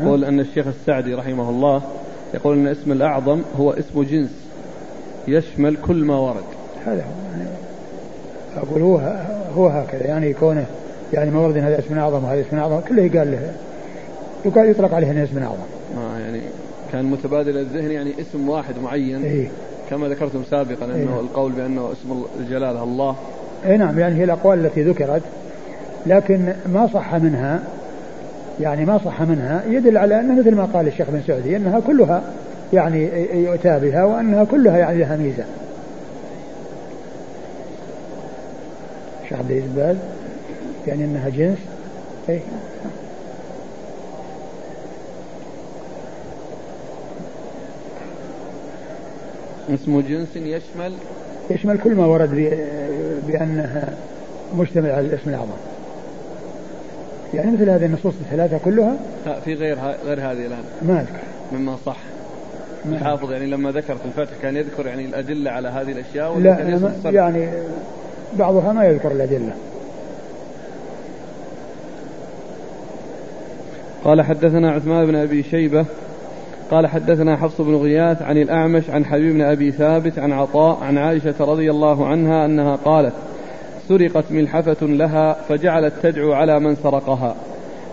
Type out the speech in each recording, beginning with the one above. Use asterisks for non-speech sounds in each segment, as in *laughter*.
يقول أن الشيخ السعدي رحمه الله يقول أن اسم الأعظم هو اسم جنس يشمل كل ما ورد. هذا يعني أقول هو هو هكذا يعني كونه يعني ما ورد هذا اسم أعظم وهذا اسم أعظم كله يقال له يقال يطلق عليه اسم أعظم. آه يعني كان متبادل الذهن يعني اسم واحد معين. إيه؟ كما ذكرتم سابقا أنه إيه؟ القول بأنه اسم الجلاله الله. اي نعم يعني هي الأقوال التي ذكرت لكن ما صح منها يعني ما صح منها يدل على أنه مثل ما قال الشيخ بن سعدي أنها كلها يعني يؤتى بها وأنها كلها يعني لها ميزة. الشيخ عبد العزيز باز يعني أنها جنس. اي اسم جنس يشمل يشمل كل ما ورد بأنها مشتمل على الاسم الأعظم. يعني مثل هذه النصوص الثلاثة كلها. في غير غير هذه الآن. ما أذكر. مما صح. الحافظ يعني لما ذكر في الفتح كان يذكر يعني الأدلة على هذه الأشياء لا يعني بعضها ما يذكر الأدلة. قال حدثنا عثمان بن أبي شيبة قال حدثنا حفص بن غياث عن الأعمش عن حبيب بن أبي ثابت عن عطاء عن عائشة رضي الله عنها أنها قالت سرقت ملحفة لها فجعلت تدعو على من سرقها.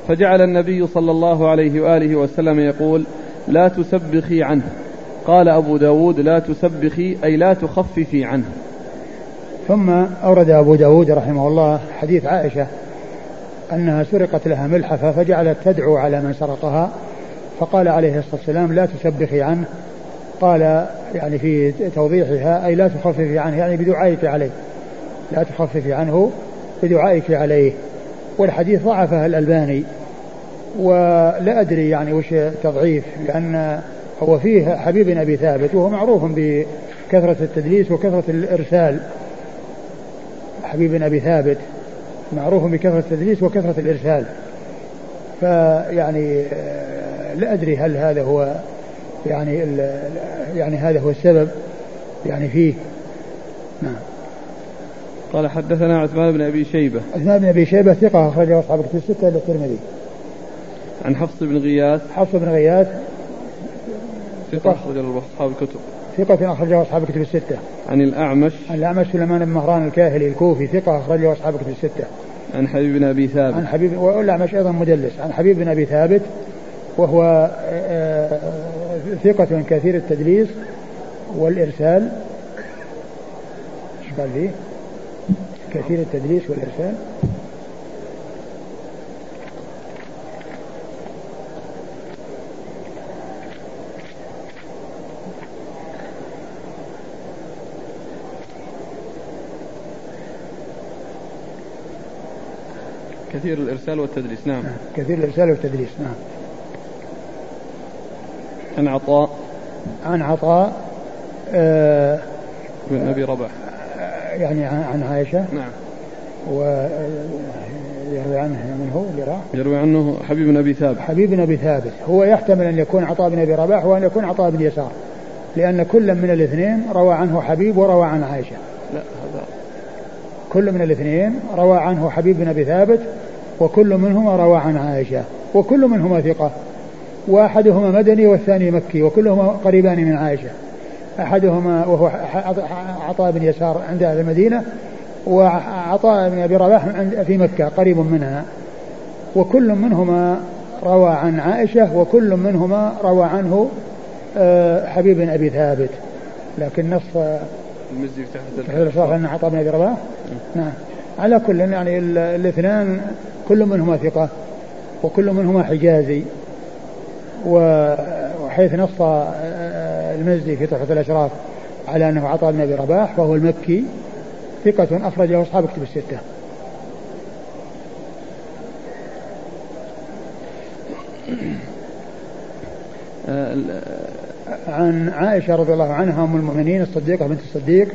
فجعل النبي صلى الله عليه وآله وسلم يقول لا تسبخي عنه. قال أبو داود لا تسبخي أي لا تخففي عنه. ثم أورد أبو داود رحمه الله حديث عائشة أنها سرقت لها ملحفة فجعلت تدعو على من سرقها فقال عليه الصلاة والسلام لا تسبخي عنه. قال يعني في توضيحها أي لا تخففي عنه يعني بدعائك عليه. لا تخففي عنه بدعائك عليه. والحديث ضعفه الألباني ولا أدري يعني وش تضعيف لأن هو فيه حبيب أبي ثابت وهو معروف بكثرة التدليس وكثرة الإرسال. حبيب أبي ثابت معروف بكثرة التدليس وكثرة الإرسال. فيعني لا أدري هل هذا هو يعني يعني هذا هو السبب يعني فيه. نعم. قال حدثنا عثمان بن أبي شيبة عثمان بن أبي شيبة ثقة أخرجه أصحاب الكتب الستة الا الترمذي عن حفص بن غياث حفص بن غياث ثقة أخرجه أصحاب الكتب ثقة أخرجه أصحاب الكتب الستة. عن الأعمش. عن الأعمش سليمان بن مهران الكاهلي الكوفي ثقة أخرجه أصحاب الكتب الستة. عن حبيب بن أبي ثابت. عن حبيب والأعمش أيضا مدلس عن حبيب بن أبي ثابت وهو آه، آه، ثقة كثير التدليس والإرسال إيش قال فيه؟ كثير التدليس والإرسال. كثير الإرسال والتدليس نعم. كثير الإرسال والتدليس نعم. عن عطاء. عن عطاء آه بن أبي رباح. يعني عن عائشة. نعم. ويروي عنه من هو اللي راح. يروي عنه حبيب بن أبي ثابت. حبيب بن أبي ثابت. هو يحتمل أن يكون عطاء بن أبي رباح وأن يكون عطاء بن يسار. لأن كل من الاثنين روى عنه حبيب وروى عن عائشة. لا هذا كل من الاثنين روى عنه حبيب بن أبي ثابت وكل منهما روى عن عائشة. وكل منهما ثقة. وأحدهما مدني والثاني مكي وكلهما قريبان من عائشة. أحدهما وهو عطاء بن يسار عند أهل المدينة وعطاء بن أبي رباح في مكة قريب منها. وكل منهما روى عن عائشة وكل منهما روى عنه آه، حبيب بن أبي ثابت. لكن نص المزي تحت الصحيح أن عطاء بن أبي رباح؟ نعم. على كل يعني الاثنان كل منهما ثقة وكل منهما حجازي. وحيث نص آه، المزي في تحفة الأشراف على أنه عطاء بن أبي رباح وهو المكي ثقة أخرجه أصحاب كتب الستة. آه، عن عائشة رضي الله عنها أم المؤمنين الصديقة بنت الصديق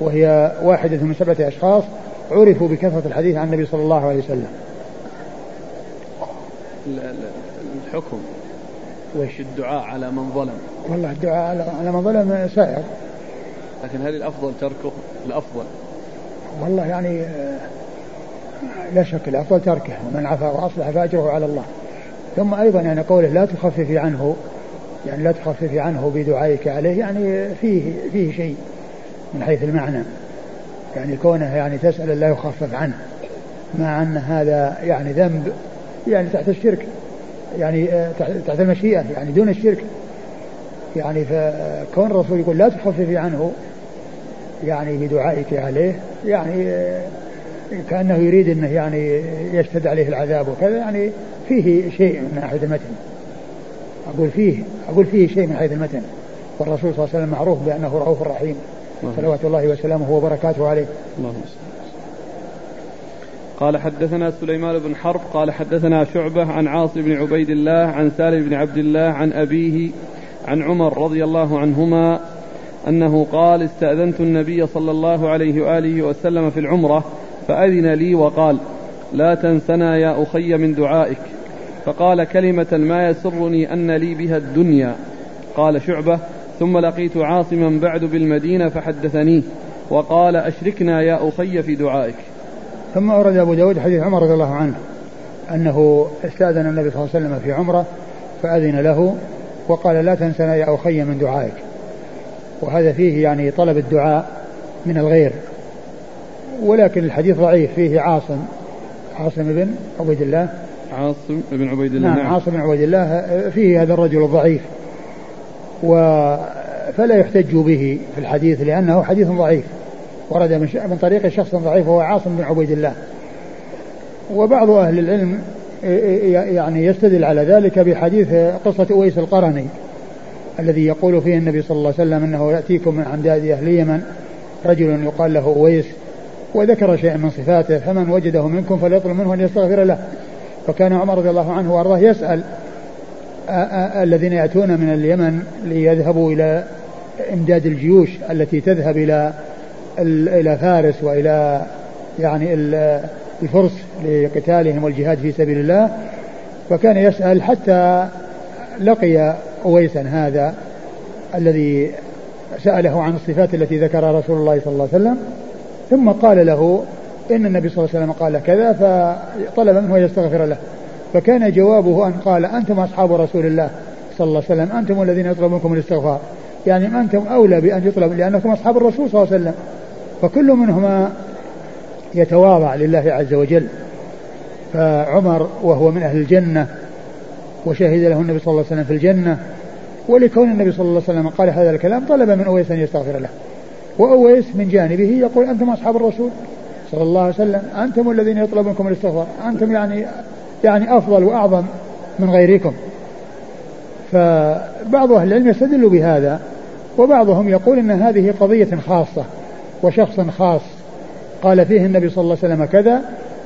وهي واحدة من سبعة أشخاص عرفوا بكثرة الحديث عن النبي صلى الله عليه وسلم. الحكم. وش الدعاء على من ظلم. والله الدعاء على من ظلم سائر. لكن هل الأفضل تركه؟ الأفضل. والله يعني لا شك الأفضل تركه ومن عفا وأصلح فأجره على الله. ثم أيضا يعني قوله لا تخففي عنه يعني لا تخففي عنه بدعائك عليه يعني فيه فيه شيء من حيث المعنى. يعني كونه يعني تسأل لا يخفف عنه مع أن هذا يعني ذنب يعني تحت الشرك. يعني آه، تحت المشيئة يعني دون الشرك. يعني فكون الرسول يقول لا تخففي عنه يعني بدعائك عليه يعني آه، كأنه يريد أنه يعني يشتد عليه العذاب وكذا يعني فيه شيء من ناحية المتن. أقول فيه أقول فيه شيء من حيث المتن. والرسول صلى الله عليه وسلم معروف بأنه رؤوف رحيم. صلوات الله وسلامه وبركاته عليه. اللهم قال حدثنا سليمان بن حرب قال حدثنا شعبة عن عاصم بن عبيد الله عن سالم بن عبد الله عن أبيه عن عمر رضي الله عنهما أنه قال استأذنت النبي صلى الله عليه وآله وسلم في العمرة فأذن لي وقال لا تنسنا يا أخي من دعائك فقال كلمة ما يسرني أن لي بها الدنيا قال شعبة ثم لقيت عاصما بعد بالمدينة فحدثني وقال أشركنا يا أخي في دعائك ثم أورد أبو داود حديث عمر رضي الله عنه أنه استأذن النبي صلى الله عليه وسلم في عمرة فأذن له وقال لا تنسنا يا أخي من دعائك. وهذا فيه يعني طلب الدعاء من الغير. ولكن الحديث ضعيف فيه عاصم عاصم بن عبيد الله. عاصم بن عبيد الله نعم, نعم. عاصم بن عبيد الله. فيه هذا الرجل الضعيف. و فلا يحتج به في الحديث لأنه حديث ضعيف. ورد من, طريق شخص ضعيف وهو عاصم بن عبيد الله. وبعض أهل العلم يعني يستدل على ذلك بحديث قصة أويس القرني الذي يقول فيه النبي صلى الله عليه وسلم أنه يأتيكم من عمداد أهل اليمن رجل يقال له أويس وذكر شيئا من صفاته فمن وجده منكم فليطلب منه أن يستغفر له. فكان عمر رضي الله عنه وأرضاه يسأل الذين يأتون من اليمن ليذهبوا إلى إمداد الجيوش التي تذهب إلى إلى فارس وإلى يعني الفرس لقتالهم والجهاد في سبيل الله. فكان يسأل حتى لقي أويسا هذا الذي سأله عن الصفات التي ذكرها رسول الله صلى الله عليه وسلم. ثم قال له إن النبي صلى الله عليه وسلم قال كذا فطلب منه أن يستغفر له. فكان جوابه أن قال أنتم أصحاب رسول الله صلى الله عليه وسلم أنتم الذين يطلب منكم الاستغفار. يعني أنتم أولى بأن يطلب لأنكم أصحاب الرسول صلى الله عليه وسلم. فكل منهما يتواضع لله عز وجل. فعمر وهو من أهل الجنة وشهد له النبي صلى الله عليه وسلم في الجنة ولكون النبي صلى الله عليه وسلم قال هذا الكلام طلب من أويس أن يستغفر له. وأويس من جانبه يقول أنتم أصحاب الرسول صلى الله عليه وسلم أنتم الذين يطلب منكم الاستغفار أنتم يعني يعني أفضل وأعظم من غيركم. فبعض أهل العلم يستدل بهذا وبعضهم يقول أن هذه قضية خاصة. وشخص خاص قال فيه النبي صلى الله عليه وسلم كذا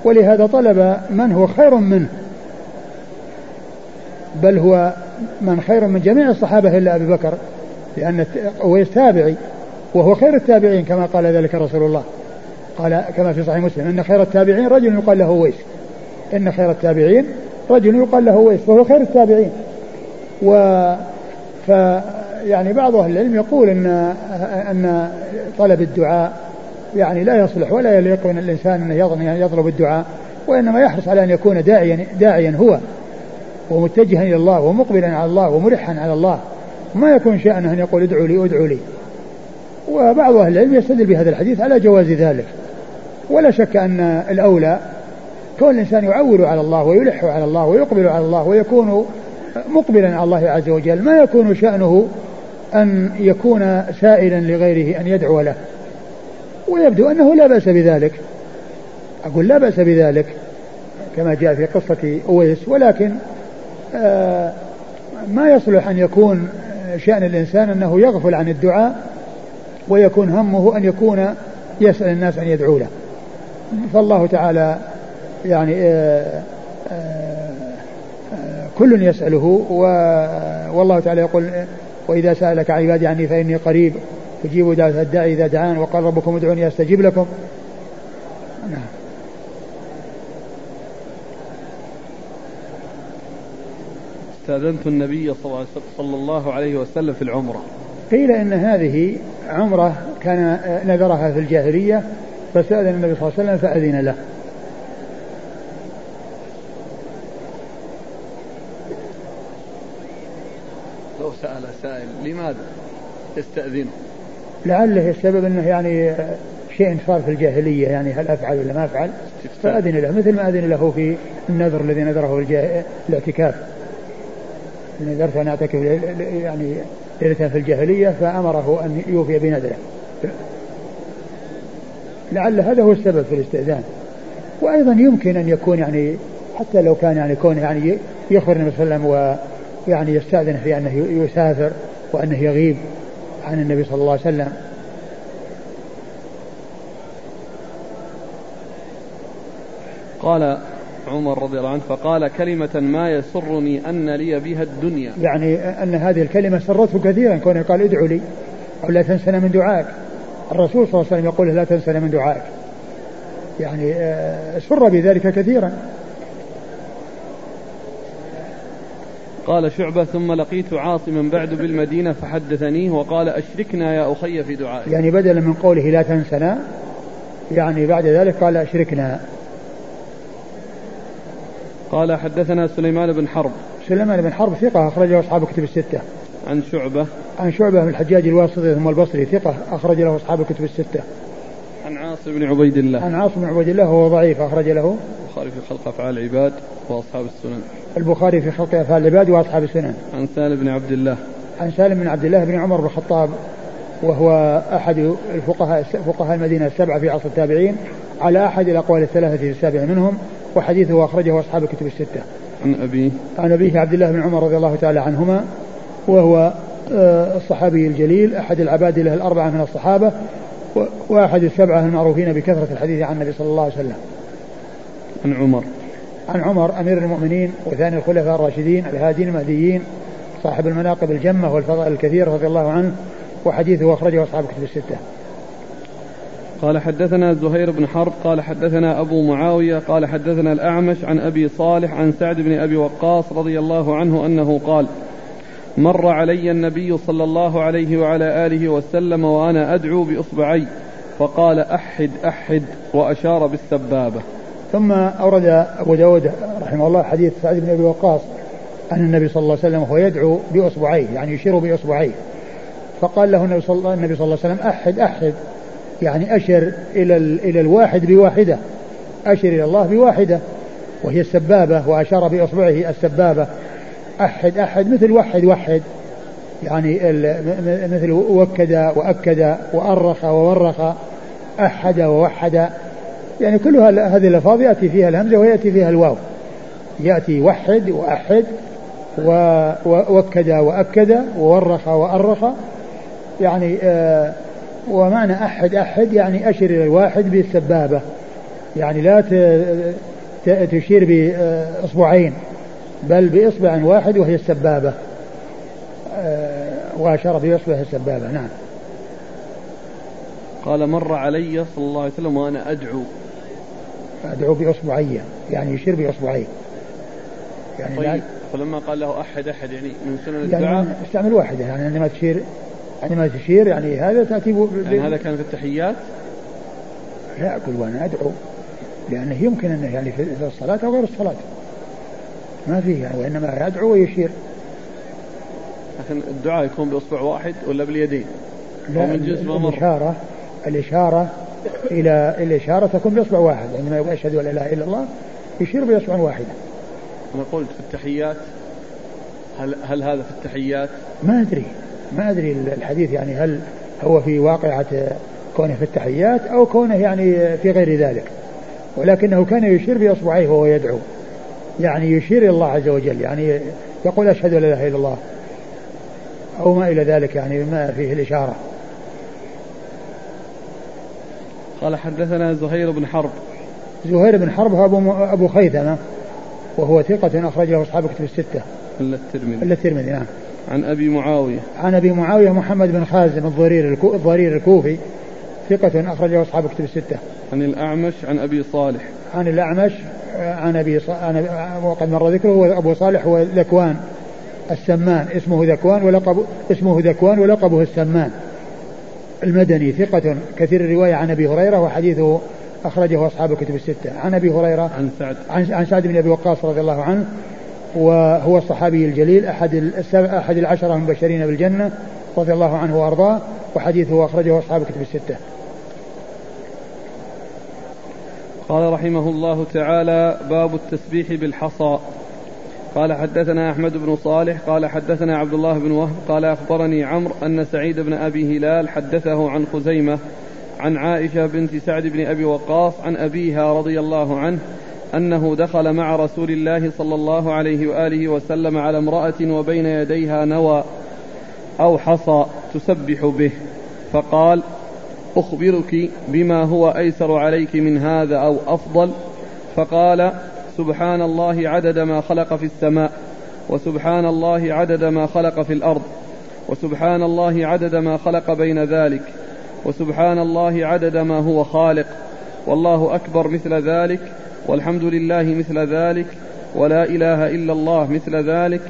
ولهذا طلب من هو خير منه. بل هو من خير من جميع الصحابة إلا أبي بكر لأن أويس تابعي وهو خير التابعين كما قال ذلك رسول الله. قال كما في صحيح مسلم إن خير التابعين رجل يقال له ويس. إن خير التابعين رجل يقال له ويس وهو خير التابعين. و ف يعني بعض أهل العلم يقول إن إن طلب الدعاء يعني لا يصلح ولا يليق من الإنسان إنه يطلب الدعاء وإنما يحرص على أن يكون داعيا داعيا هو ومتجها إلى الله ومقبلا على الله وملحا على الله. ما يكون شأنه أن يقول ادعوا لي ادعوا لي. وبعض أهل العلم يستدل بهذا الحديث على جواز ذلك. ولا شك أن الأولى كون الإنسان يعول على الله ويلح على الله ويقبل على الله ويكون مقبلا على الله عز وجل ما يكون شأنه أن يكون سائلا لغيره أن يدعو له. ويبدو أنه لا بأس بذلك. أقول لا بأس بذلك كما جاء في قصة أويس ولكن آه ما يصلح أن يكون شأن الإنسان أنه يغفل عن الدعاء ويكون همه أن يكون يسأل الناس أن يدعوا له. فالله تعالى يعني آه، آه، كل يسأله والله تعالى يقول وإذا سألك عبادي عني فإني قريب أجيب دعوة الداعي إذا دعان وقال ربكم ادعوني أستجيب لكم. نعم. استأذنت النبي صلى الله عليه وسلم في العمرة. قيل إن هذه عمرة كان نذرها في الجاهلية فسأل النبي صلى الله عليه وسلم فأذن له. لماذا يستأذنه لعله السبب إنه يعني شيء صار في الجاهلية يعني هل أفعل ولا ما أفعل؟ فأذن له مثل ما أذن له في النذر الذي نذره الاعتكاف. نذرت أن أعتكف يعني ليلة في الجاهلية فأمره أن يوفي بنذره. لعل هذا هو السبب في الاستئذان. وأيضا يمكن أن يكون يعني حتى لو كان يعني كونه يعني يخبر النبي صلى الله عليه وسلم ويعني يستأذن في أنه يسافر. وأنه يغيب عن النبي صلى الله عليه وسلم. قال عمر رضي الله عنه فقال كلمة ما يسرني أن لي بها الدنيا. يعني أن هذه الكلمة سرته كثيرا كونه قال ادعوا لي أو لا تنسنا من دعائك. الرسول صلى الله عليه وسلم يقول لا تنسنا من دعائك. يعني آه، سر بذلك كثيرا. قال شعبة ثم لقيت عاصما بعد بالمدينة فحدثنيه وقال أشركنا يا أخي في دعائك. يعني بدلا من قوله لا تنسنا يعني بعد ذلك قال أشركنا. قال حدثنا سليمان بن حرب. سليمان بن حرب ثقة أخرجه أصحاب كتب الستة. عن شعبة. عن شعبة بن الحجاج الواسطي ثم البصري ثقة أخرج له أصحاب الكتب الستة. عن عاصم بن عبيد الله. عن عاصم بن عبيد الله وهو ضعيف أخرج له. البخاري في خلق أفعال العباد وأصحاب السنن. البخاري في خلق أفعال العباد وأصحاب السنن عن سالم بن عبد الله. عن سالم بن عبد الله بن عمر بن الخطاب وهو أحد الفقهاء فقهاء المدينة السبعة في عصر التابعين على أحد الأقوال الثلاثة في السابع منهم وحديثه أخرجه أصحاب الكتب الستة. عن أبيه عن أبيه عبد الله بن عمر رضي الله تعالى عنهما وهو آه، الصحابي الجليل أحد العباد له الأربعة من الصحابة وأحد السبعة المعروفين بكثرة الحديث عن النبي صلى الله عليه وسلم. عن عمر. عن عمر أمير المؤمنين وثاني الخلفاء الراشدين الهادين المهديين صاحب المناقب الجمة والفضائل الكثير رضي الله عنه وحديثه أخرجه أصحاب كتب الستة. قال حدثنا زهير بن حرب قال حدثنا أبو معاوية قال حدثنا الأعمش عن أبي صالح عن سعد بن أبي وقاص رضي الله عنه أنه قال مر علي النبي صلى الله عليه وعلى آله وسلم وأنا أدعو بإصبعي فقال أحد أحد وأشار بالسبابة. ثم أورد أبو داود رحمه الله حديث سعد بن أبي وقاص أن النبي صلى الله عليه وسلم هو يدعو بإصبعيه يعني يشير بإصبعيه. فقال له النبي صلى الله عليه وسلم أحد أحد. يعني أشر إلى إلى الواحد بواحدة. أشر إلى الله بواحدة. وهي السبابة وأشار بإصبعه السبابة. أحد أحد مثل وحد وحد يعني مثل وكد وأكد وأرخ وورخ. أحد ووحد. يعني كل هذه الألفاظ يأتي فيها الهمزة ويأتي فيها الواو. يأتي وحد وأحد ووكد وأكد وورخ وأرخ. يعني آه ومعنى أحد أحد يعني أشر إلى الواحد بالسبابة. يعني لا تشير بإصبعين بل بإصبع واحد وهي السبابة. آه، وأشار بإصبعه السبابة. نعم. قال مر علي صلى الله عليه وسلم وأنا أدعو أدعو بإصبعي يعني يشير بإصبعي يعني طيب فلما قال له أحد أحد يعني من سنن الدعاء يعني استعمل واحدة يعني عندما تشير عندما تشير يعني هذا تأتي ب... يعني هذا كان في التحيات؟ لا أقول وأنا أدعو لأنه يمكن أنه يعني في الصلاة أو غير الصلاة ما فيه يعني وإنما يدعو ويشير لكن الدعاء يكون بإصبع واحد ولا باليدين؟ لا. الإشارة الإشارة إلى الإشارة تكون بإصبع واحد عندما يقول أشهد أن لا إله إلا الله يشير بإصبع واحدة. أنا قلت في التحيات هل هل هذا في التحيات؟ ما أدري ما أدري الحديث يعني هل هو في واقعة كونه في التحيات أو كونه يعني في غير ذلك. ولكنه كان يشير بإصبعيه وهو يدعو. يعني يشير إلى الله عز وجل يعني يقول أشهد أن لا إله إلا الله أو ما إلى ذلك يعني ما فيه الإشارة. قال حدثنا زهير بن حرب. زهير بن حرب هو أبو, أبو خيثمة وهو ثقة أخرجه أصحاب كتب الستة. إلا الترمذي. إلا الترمذي نعم عن أبي معاوية. عن أبي معاوية محمد بن خازم الضرير الضرير الكوفي ثقة أخرجه أصحاب كتب الستة. عن الأعمش عن أبي صالح. عن الأعمش عن أبي عن وقد مر ذكره هو أبو صالح هو ذكوان السمان اسمه ذكوان ولقب اسمه ذكوان ولقبه السمان. المدني ثقة كثير الرواية عن أبي هريرة وحديثه أخرجه أصحاب الكتب الستة. عن أبي هريرة عن سعد. عن, عن سعد بن أبي وقاص رضي الله عنه وهو الصحابي الجليل أحد السبع أحد العشرة المبشرين بالجنة رضي الله عنه وأرضاه وحديثه أخرجه أصحاب كتب الستة. قال رحمه الله تعالى باب التسبيح بالحصى. قال حدثنا أحمد بن صالح قال حدثنا عبد الله بن وهب قال أخبرني عمرو أن سعيد بن أبي هلال حدثه عن خزيمة عن عائشة بنت سعد بن أبي وقاص عن أبيها رضي الله عنه أنه دخل مع رسول الله صلى الله عليه وآله وسلم على امرأة وبين يديها نوى أو حصى تسبح به فقال أخبرك بما هو أيسر عليك من هذا أو أفضل؟ فقال سبحان الله عدد ما خلق في السماء وسبحان الله عدد ما خلق في الأرض وسبحان الله عدد ما خلق بين ذلك وسبحان الله عدد ما هو خالق. والله أكبر مثل ذلك والحمد لله مثل ذلك ولا إله إلا الله مثل ذلك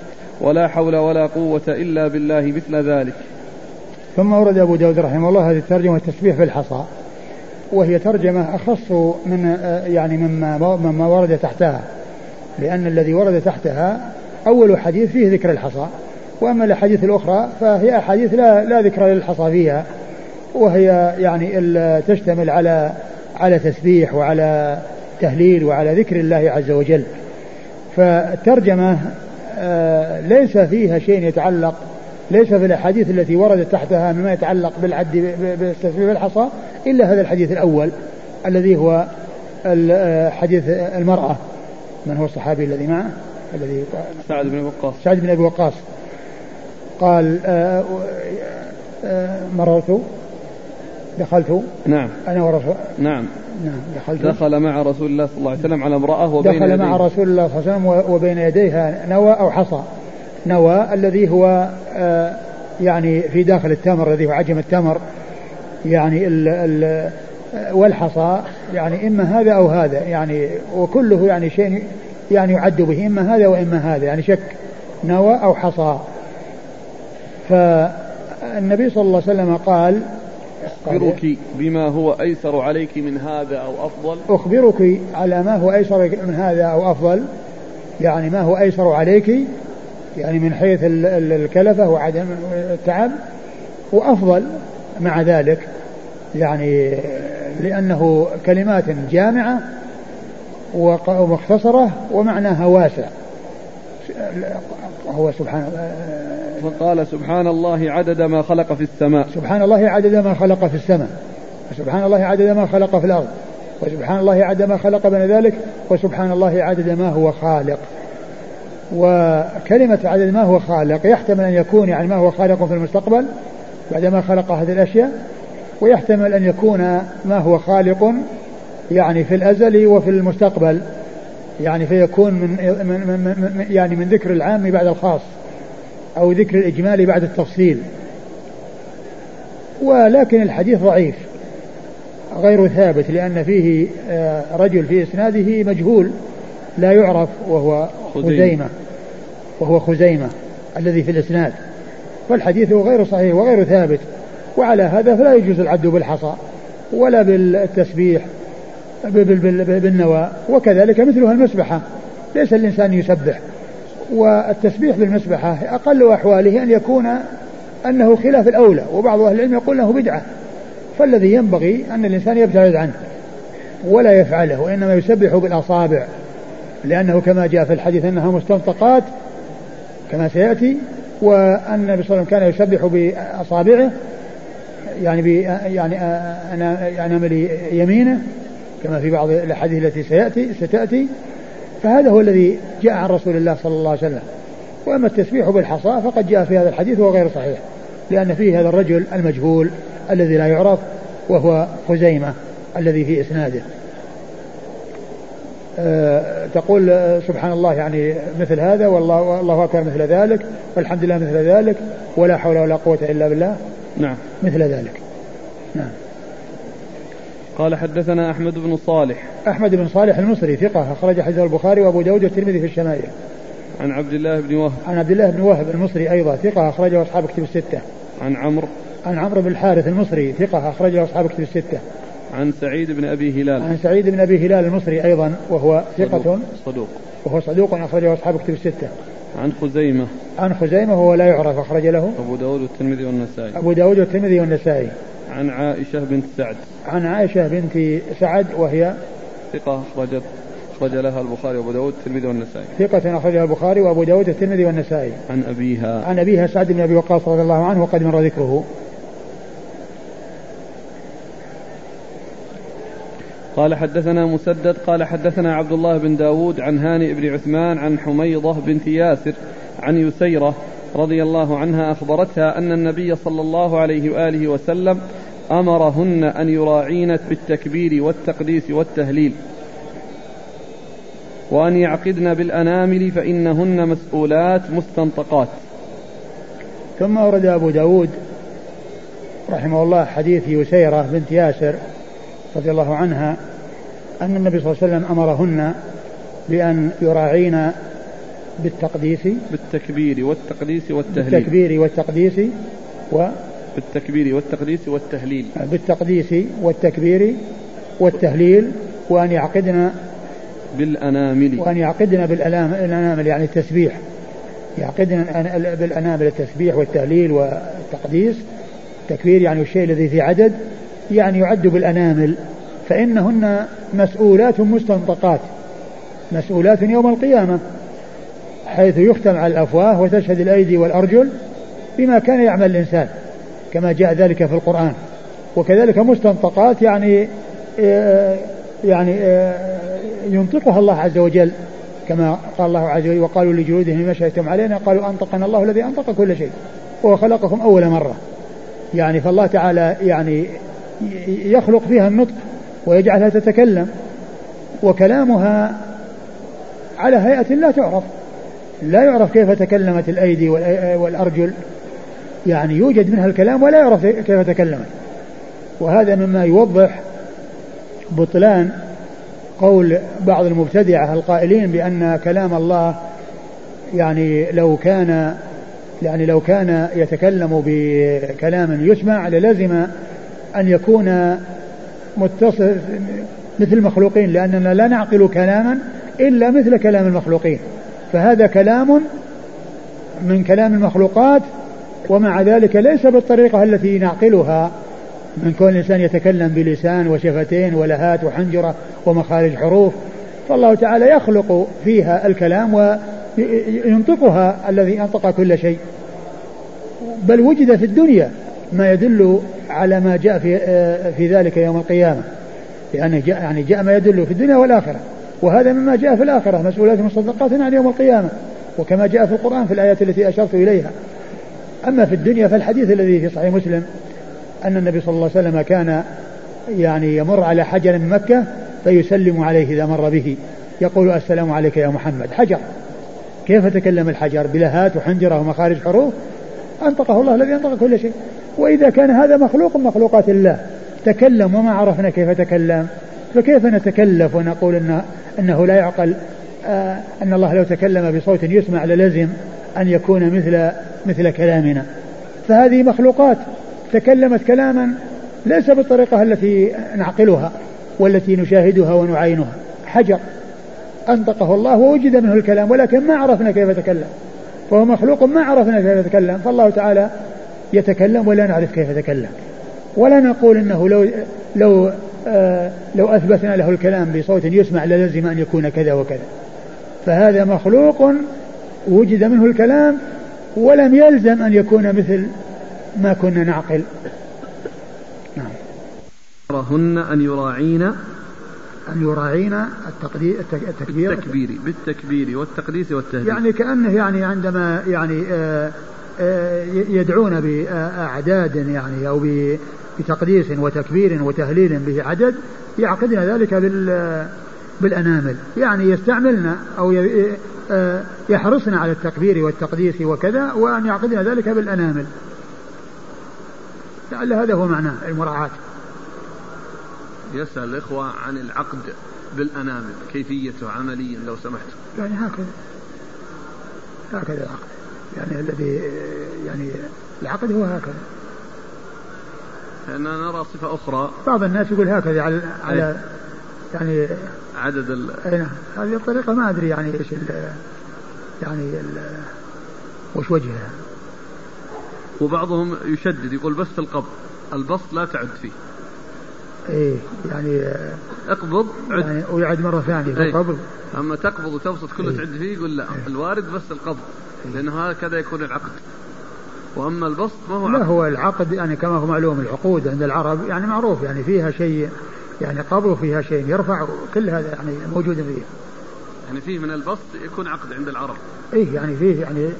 ولا حول ولا قوة إلا بالله مثل ذلك. ثم ورد أبو داود رحمه الله هذه الترجمة التسبيح في الحصى. وهي ترجمة أخص من يعني مما مما ورد تحتها. لأن الذي ورد تحتها أول حديث فيه ذكر الحصى وأما الأحاديث الأخرى فهي أحاديث لا لا ذكر للحصى فيها. وهي يعني تشتمل على على تسبيح وعلى تهليل وعلى ذكر الله عز وجل. فالترجمة آه، ليس فيها شيء يتعلق ليس في الأحاديث التي وردت تحتها مما يتعلق بالعد بالتسبيح بالحصى إلا هذا الحديث الأول الذي هو آه، حديث المرأة. من هو الصحابي الذي معه؟ الذي سعد بن وقاص. سعد بن أبي وقاص. قال آه، مررت؟ دخلت؟ نعم. أنا ورسول نعم. نعم دخلت. دخل مع رسول الله صلى الله عليه وسلم على امرأة وبين دخل يديه. مع رسول الله صلى الله عليه وسلم وبين يديها نوى أو حصى. نوى الذي هو آه يعني في داخل التمر الذي هو عجم التمر يعني ال ال والحصى يعني إما هذا أو هذا يعني وكله يعني شيء يعني يعد به إما هذا وإما هذا يعني شك نوى أو حصى. فالنبي صلى الله عليه وسلم قال أخبرك بما هو أيسر عليك من هذا أو أفضل. أخبرك على ما هو أيسر من هذا أو أفضل يعني ما هو أيسر عليك يعني من حيث الكلفة وعدم التعب وأفضل مع ذلك يعني لأنه كلمات جامعة ومختصرة ومعناها واسع. هو سبحان فقال سبحان الله عدد ما خلق في السماء. سبحان الله عدد ما خلق في السماء وسبحان الله عدد ما خلق في الأرض وسبحان الله عدد ما خلق بين ذلك وسبحان الله عدد ما هو خالق. وكلمة عدد ما هو خالق يحتمل أن يكون يعني ما هو خالق في المستقبل بعدما خلق هذه الأشياء ويحتمل أن يكون ما هو خالق يعني في الأزل وفي المستقبل يعني فيكون من, من, من يعني من ذكر العام بعد الخاص أو ذكر الإجمالي بعد التفصيل. ولكن الحديث ضعيف غير ثابت لأن فيه آه، رجل في إسناده مجهول. لا يعرف وهو خزيمة. وهو خزيمة الذي في الإسناد. فالحديث غير صحيح وغير ثابت. وعلى هذا فلا يجوز العد بالحصى ولا بالتسبيح بالنوى. وكذلك مثلها المسبحة. ليس الإنسان يسبح. والتسبيح بالمسبحة أقل أحواله أن يكون أنه خلاف الأولى. وبعض أهل العلم يقول له بدعة. فالذي ينبغي أن الإنسان يبتعد عنه ولا يفعله وإنما يسبح بالأصابع. لأنه كما جاء في الحديث أنها مستنطقات كما سيأتي وأن النبي صلى الله عليه وسلم كان يسبح بأصابعه يعني ب يعني أنامل يمينه كما في بعض الأحاديث التي سيأتي ستأتي. فهذا هو الذي جاء عن رسول الله صلى الله عليه وسلم. وأما التسبيح بالحصى فقد جاء في هذا الحديث وهو غير صحيح لأن فيه هذا الرجل المجهول الذي لا يعرف وهو خزيمة الذي في إسناده. تقول سبحان الله يعني مثل هذا والله والله أكبر مثل ذلك والحمد لله مثل ذلك ولا حول ولا قوة إلا بالله. نعم. مثل ذلك. نعم. قال حدثنا أحمد بن صالح. أحمد بن صالح المصري ثقة أخرج حديث البخاري وأبو داود والترمذي في الشمائل. عن عبد الله بن وهب. عن عبد الله بن وهب المصري أيضا ثقة أخرجه أصحاب كتب الستة. عن عمرو. عن عمرو بن الحارث المصري ثقة أخرجه أصحاب كتب الستة. عن سعيد بن أبي هلال. عن سعيد بن أبي هلال المصري أيضا وهو ثقة صدوق. وهو صدوق أخرجه أصحاب كتب الستة. عن خزيمة. عن خزيمة وهو لا يعرف أخرج له. أبو داود والترمذي والنسائي. أبو داود والترمذي والنسائي. عن عائشة بنت سعد. عن عائشة بنت سعد وهي ثقة أخرجت أخرج لها البخاري وأبو داود والترمذي والنسائي. ثقة أخرجها البخاري وأبو داود والترمذي والنسائي. عن أبيها. عن أبيها سعد بن أبي وقاص رضي الله عنه وقد مر ذكره. قال حدثنا مسدد قال حدثنا عبد الله بن داود عن هانئ بن عثمان عن حميضة بنت ياسر عن يسيرة رضي الله عنها أخبرتها أن النبي صلى الله عليه وآله وسلم أمرهن أن يراعين بالتكبير والتقديس والتهليل. وأن يعقدن بالأنامل فإنهن مسؤولات مستنطقات. ثم أورد أبو داود رحمه الله حديث يسيرة بنت ياسر رضي الله عنها أن النبي صلى الله عليه وسلم أمرهن بأن يراعين بالتقديس بالتكبير والتقديس والتهليل. بالتكبير والتقديس و بالتكبير والتقديس والتهليل. بالتقديس والتكبير والتهليل وأن يعقدن بالأنامل. وأن يعقدن بالأنامل يعني التسبيح. يعقدن بالأنامل التسبيح والتهليل والتقديس. التكبير يعني الشيء الذي في عدد. يعني يعد بالأنامل فإنهن مسؤولات مستنطقات مسؤولات يوم القيامة حيث يختم على الأفواه وتشهد الأيدي والأرجل بما كان يعمل الإنسان كما جاء ذلك في القرآن. وكذلك مستنطقات يعني آه، يعني آه، ينطقها الله عز وجل كما قال الله عز وجل وقالوا لجلودهم ما شهدتم علينا؟ قالوا أنطقنا الله الذي أنطق كل شيء وهو خلقكم أول مرة. يعني فالله تعالى يعني يخلق فيها النطق ويجعلها تتكلم وكلامها على هيئة لا تعرف. لا يعرف كيف تكلمت الأيدي والأرجل. يعني يوجد منها الكلام ولا يعرف كيف تكلمت. وهذا مما يوضح بطلان قول بعض المبتدعة القائلين بأن كلام الله يعني لو كان يعني لو كان يتكلم بكلام يسمع للزم أن يكون متصل مثل المخلوقين لأننا لا نعقل كلاما إلا مثل كلام المخلوقين. فهذا كلام من كلام المخلوقات ومع ذلك ليس بالطريقة التي نعقلها. من كون الإنسان يتكلم بلسان وشفتين ولهات وحنجرة ومخارج حروف فالله تعالى يخلق فيها الكلام وينطقها الذي أنطق كل شيء. بل وجد في الدنيا ما يدل على ما جاء في في ذلك يوم القيامة. لأنه جاء يعني جاء ما يدل في الدنيا والآخرة. وهذا مما جاء في الآخرة مسؤولات مصدقات عن يوم القيامة. وكما جاء في القرآن في الآيات التي أشرت إليها. أما في الدنيا فالحديث الذي في صحيح مسلم أن النبي صلى الله عليه وسلم كان يعني يمر على حجر من مكة فيسلم عليه إذا مر به. يقول السلام عليك يا محمد. حجر. كيف تكلم الحجر؟ بلهات وحنجرة ومخارج حروف؟ أنطقه الله الذي أنطق كل شيء. وإذا كان هذا مخلوق من مخلوقات الله. تكلم وما عرفنا كيف تكلم. فكيف نتكلف ونقول إنه, إنه لا يعقل؟ آه أن الله لو تكلم بصوت يسمع للزم أن يكون مثل مثل كلامنا. فهذه مخلوقات. تكلمت كلاما ليس بالطريقة التي نعقلها والتي نشاهدها ونعاينها. حجر. أنطقه الله ووجد منه الكلام ولكن ما عرفنا كيف تكلم. فهو مخلوق ما عرفنا كيف يتكلم. فالله تعالى يتكلم ولا نعرف كيف يتكلم. ولا نقول إنه لو لو آه لو أثبتنا له الكلام بصوت يسمع للزم أن يكون كذا وكذا. فهذا مخلوق وجد منه الكلام ولم يلزم أن يكون مثل ما كنا نعقل. نعم. أمرهن أن يراعين أن يراعين التقدير التكبير. بالتكبير بالتكبير والتقديس والتهديد. يعني كأنه يعني عندما يعني آه، يدعون بأعداد يعني أو بتقديس وتكبير وتهليل به عدد يعقدن ذلك بال بالأنامل. يعني يستعملن أو آه، يحرصن على التكبير والتقديس وكذا وأن يعقدن ذلك بالأنامل. لعل هذا هو معناه المراعاة. يسأل الإخوة عن العقد بالأنامل كيفيته عمليا لو سمحت. يعني هكذا. هكذا العقد. يعني الذي يعني العقد هو هكذا. لأننا نرى صفة أخرى. بعض الناس يقول هكذا على على يعني عدد ال... أي نعم. هذه الطريقة ما أدري يعني إيش ال يعني ال وش وجهها. وبعضهم يشدد يقول بس القبض. البسط لا تعد فيه. إيه يعني اقبض عد. يعني ويعد مرة ثانية في إيه. القبض. أما تقبض وتبسط كله إيه. تعد فيه يقول لا. إيه. الوارد بس القبض. لأنه هكذا يكون العقد. وأما البسط ما هو لا عقد. هو العقد؟ يعني كما هو معلوم العقود عند العرب يعني معروف يعني فيها شيء يعني قبض وفيها شيء يرفع كل هذا يعني موجود فيه يعني فيه من البسط يكون عقد عند العرب. إيه يعني فيه يعني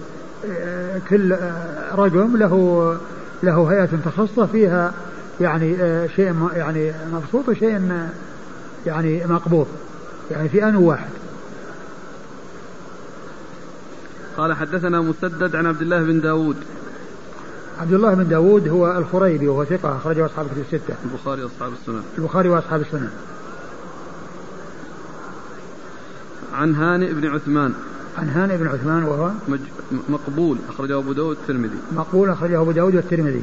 آه، كل آه، رقم له له هيئة تخصه فيها يعني آه، شيء يعني مبسوط وشيء يعني مقبوض يعني في آن واحد. قال حدثنا مسدد عن عبد الله بن داود. عبد الله بن داود هو الخريبي وهو ثقة أخرجه أصحاب الكتب الستة. البخاري أصحاب السنن البخاري وأصحاب السنن عن هانئ بن عثمان. عن هانئ بن عثمان وهو مج... مقبول أخرجه أبو داود الترمذي مقبول أخرجه أبو داود والترمذي.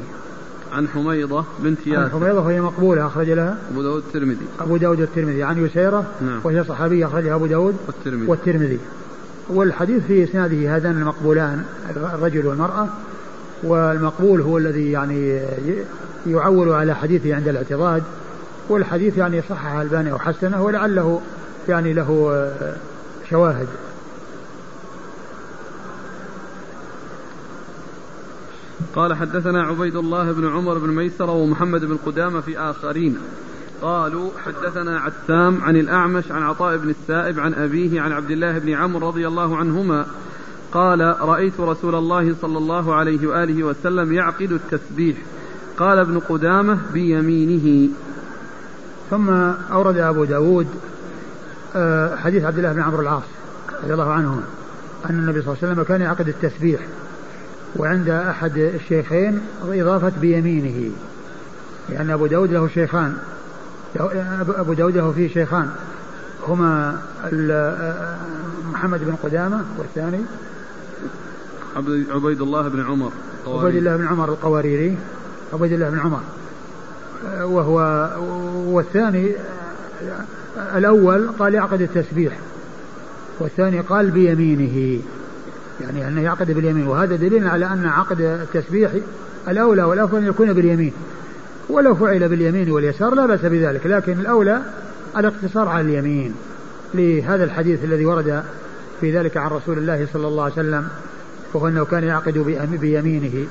عن حميضة بنت عن ياسر. حميضة وهي مقبولة أخرج لها. أبو داود الترمذي أبو داود والترمذي. عن يسيرة نعم. وهي صحابية أخرجها أبو داود والترمذي. والترمذي. والحديث في إسناده هذان المقبولان الرجل والمرأة والمقبول هو الذي يعني يعول على حديثه عند الاعتضاد والحديث يعني صححه الباني أو حسنه ولعله يعني له شواهد. قال حدثنا عبيد الله بن عمر بن ميسرة ومحمد بن قدامة في آخرين. قالوا حدثنا عتام عن الأعمش عن عطاء بن السائب عن أبيه عن عبد الله بن عمرو رضي الله عنهما قال رأيت رسول الله صلى الله عليه وآله وسلم يعقد التسبيح. قال ابن قدامة بيمينه. ثم أورد أبو داود آه، حديث عبد الله بن عمرو العاص رضي الله عنهما أن النبي صلى الله عليه وسلم كان يعقد التسبيح وعند أحد الشيخين إضافة بيمينه لأن أبو داود له شيخان. أبو داود له فيه شيخان. هما محمد بن قدامة والثاني. عبيد الله بن عمر عبيد الله بن عمر القواريري. عبيد الله بن عمر. وهو والثاني الأول قال يعقد التسبيح. والثاني قال بيمينه. يعني أنه يعقد باليمين. وهذا دليل على أن عقد التسبيح الأولى والأفضل أن يكون باليمين. ولو فعل باليمين واليسار لا بأس بذلك لكن الأولى الاقتصار على اليمين. لهذا الحديث الذي ورد في ذلك عن رسول الله صلى الله عليه وسلم وهو أنه كان يعقد بيمينه.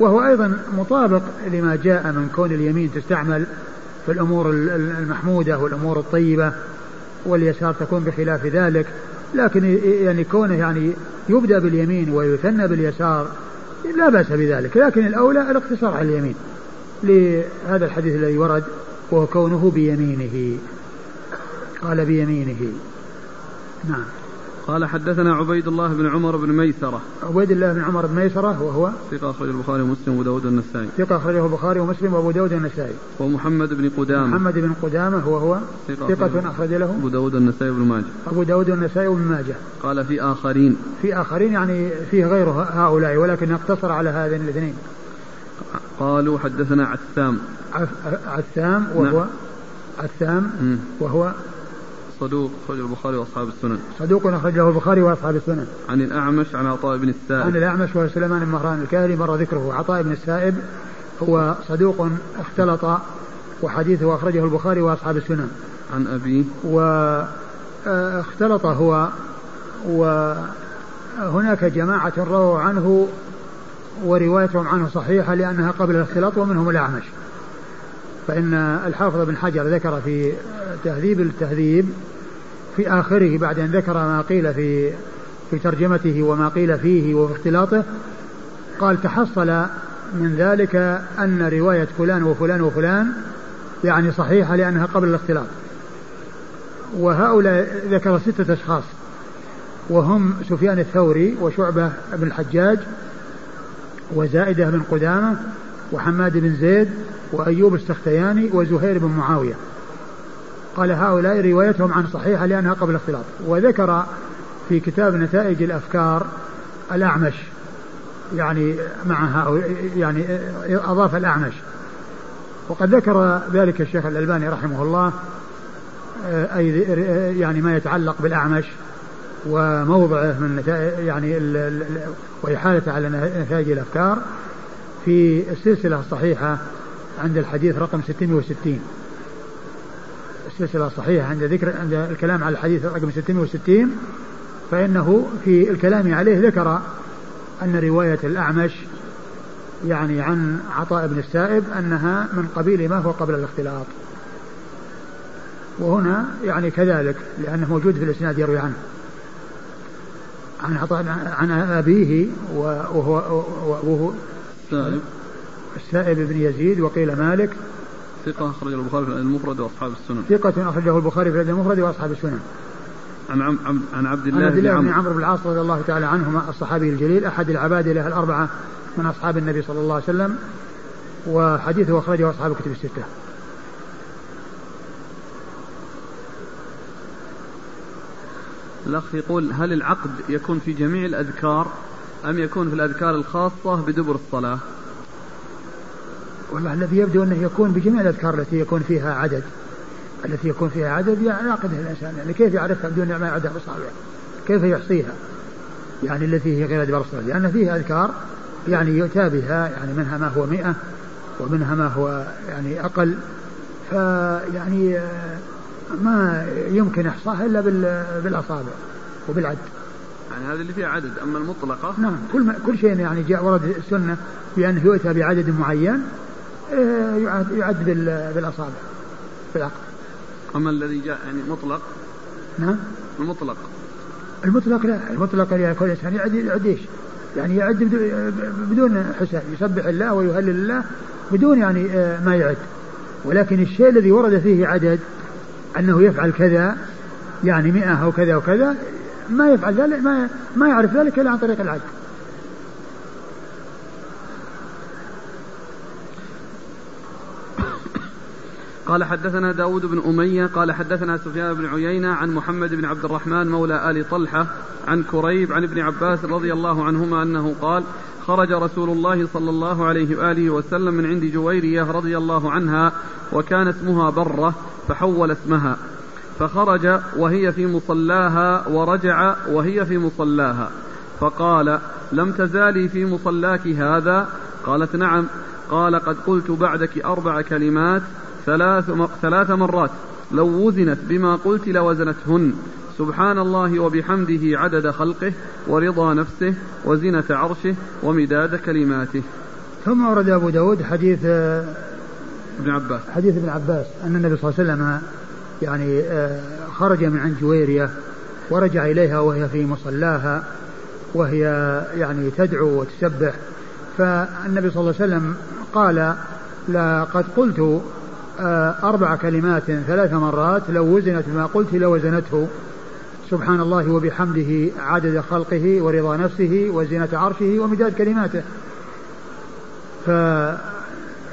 وهو أيضا مطابق لما جاء من كون اليمين تستعمل في الأمور ال- ال- المحمودة والأمور الطيبة واليسار تكون بخلاف ذلك. لكن يعني كونه يعني يبدأ باليمين ويثنى باليسار لا بأس بذلك. لكن الأولى الاقتصار على اليمين. لهذا الحديث الذي ورد وهو كونه بيمينه. قال بيمينه. نعم. قال حدثنا عبيد الله بن عمر بن ميسرة. عبيد الله بن عمر بن ميسرة وهو؟ ثقة أخرج البخاري ومسلم وداود النسائي ثقة أخرجه البخاري ومسلم وأبو داود والنسائي. ومحمد بن قدامة. محمد بن قدامة وهو ثقة ثقة أخرج له. أبو داود النسائي بن ماجه. أبو داود والنسائي وابن ماجه. قال في آخرين. في آخرين يعني فيه غير هؤلاء ولكن اقتصر على هذين الاثنين. قالوا حدثنا عثام. عثام وهو نعم. عثام. وهو صدوق أخرج البخاري وأصحاب السنن. صدوق أخرج له البخاري وأصحاب السنن. عن الأعمش عن عطاء بن عن السائب الأعمش وهو سليمان بن مهران الكاهلي مر ذكره عطاء بن السائب. هو صدوق اختلط وحديثه أخرجه البخاري وأصحاب السنن. عن أبيه واختلط هو وهناك جماعة رووا عنه وروايتهم عنه صحيحة لأنها قبل الاختلاط ومنهم الأعمش. فإن الحافظ بن حجر ذكر في تهذيب التهذيب في آخره بعد أن ذكر ما قيل في في ترجمته وما قيل فيه وفي اختلاطه قال تحصل من ذلك أن رواية فلان وفلان وفلان يعني صحيحة لأنها قبل الاختلاط. وهؤلاء ذكر ستة أشخاص وهم سفيان الثوري وشعبة بن الحجاج وزائدة بن قدامة وحماد بن زيد وأيوب السختياني وزهير بن معاوية. قال هؤلاء روايتهم عن صحيحة لأنها قبل الاختلاط وذكر في كتاب نتائج الأفكار الأعمش يعني مع يعني أضاف الأعمش. وقد ذكر ذلك الشيخ الألباني رحمه الله أي يعني ما يتعلق بالأعمش. وموضعه من يعني وإحالته على نتائج الأفكار في السلسلة الصحيحة عند الحديث رقم 660 السلسلة الصحيحة عند ذكر عند الكلام على الحديث رقم 660 فإنه في الكلام عليه ذكر أن رواية الأعمش يعني عن عطاء بن السائب أنها من قبيل ما هو قبل الاختلاط. وهنا يعني كذلك لأنه موجود في الإسناد يروي عنه. عن عطاء عن أبيه وهو وهو السائب السائب بن يزيد وقيل مالك. ثقة أخرجه البخاري في المفرد وأصحاب السنن. ثقة أخرجه البخاري في المفرد وأصحاب السنن. عن عم عن عبد الله, عن عبد الله بن عمرو. بن العاص رضي الله تعالى عنهما الصحابي الجليل أحد العبادلة الأربعة من أصحاب النبي صلى الله عليه وسلم وحديثه أخرجه أصحاب الكتب الستة. الأخ يقول هل العقد يكون في جميع الأذكار أم يكون في الأذكار الخاصة بدبر الصلاة؟ والله الذي يبدو أنه يكون بجميع الأذكار التي يكون فيها عدد التي يكون فيها عدد يعقدها الإنسان. يعني كيف يعرفها بدون ما يعدها بصابعه كيف يحصيها يعني التي هي غير أدبار الصلاة. لأن فيها أذكار يعني يؤتى بها يعني منها ما هو مئة ومنها ما هو يعني أقل. فيعني ما يمكن إحصائها إلا بالأصابع وبالعد. يعني هذه اللي فيها عدد أما المطلقة؟ نعم كل ما كل شيء يعني جاء ورد السنة بأنه يؤتى بعدد معين آه، يعد, يعد بالأصابع بالعقد. أما الذي جاء يعني مطلق؟ نعم. المطلق. المطلق لا المطلق يعني كل إنسان يعد يعد إيش؟ يعني يعد بدون حساب يسبح الله ويهلل الله بدون يعني آه، ما يعد. ولكن الشيء الذي ورد فيه عدد أنه يفعل كذا يعني مئة أو كذا وكذا ما يفعل ذلك ما ما يعرف ذلك إلا عن طريق العد قال حدثنا داود بن أمية قال حدثنا سفيان بن عيينة عن محمد بن عبد الرحمن مولى آل طلحة عن كريب عن ابن عباس رضي الله عنهما أنه قال خرج رسول الله صلى الله عليه وآله وسلم من عند جويرية رضي الله عنها وكان اسمها برة فحول اسمها فخرج وهي في مصلاها ورجع وهي في مصلاها. فقال لم تزالي في مصلاك هذا؟ قالت نعم. قال قد قلت بعدك أربع كلمات ثلاث, ثلاث مرات. لو وزنت بما قلت لوزنتهن. سبحان الله وبحمده عدد خلقه ورضا نفسه وزنة عرشه ومداد كلماته. ثم ورد أبو داود حديث ابن عباس. حديث ابن عباس أن النبي صلى الله عليه وسلم يعني آه، خرج من عند جويرية ورجع إليها وهي في مصلاها وهي يعني تدعو وتسبح. فالنبي صلى الله عليه وسلم قال لقد قلت آه، أربع كلمات ثلاث مرات لو وزنت ما قلت لوزنته. سبحان الله وبحمده عدد خلقه ورضا نفسه وزنة عرشه ومداد كلماته. ف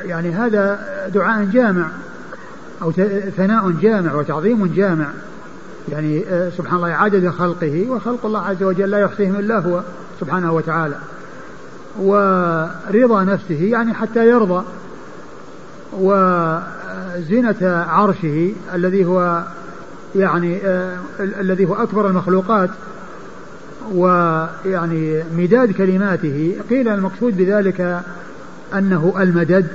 يعني هذا دعاء جامع أو ثناء جامع وتعظيم جامع. يعني آه، سبحان الله عدد خلقه وخلق الله عز وجل لا يحصيهم إلا هو سبحانه وتعالى. ورضا نفسه يعني حتى يرضى. وزنة عرشه الذي هو يعني آه الذي هو أكبر المخلوقات. ويعني مداد كلماته. قيل المقصود بذلك أنه المدد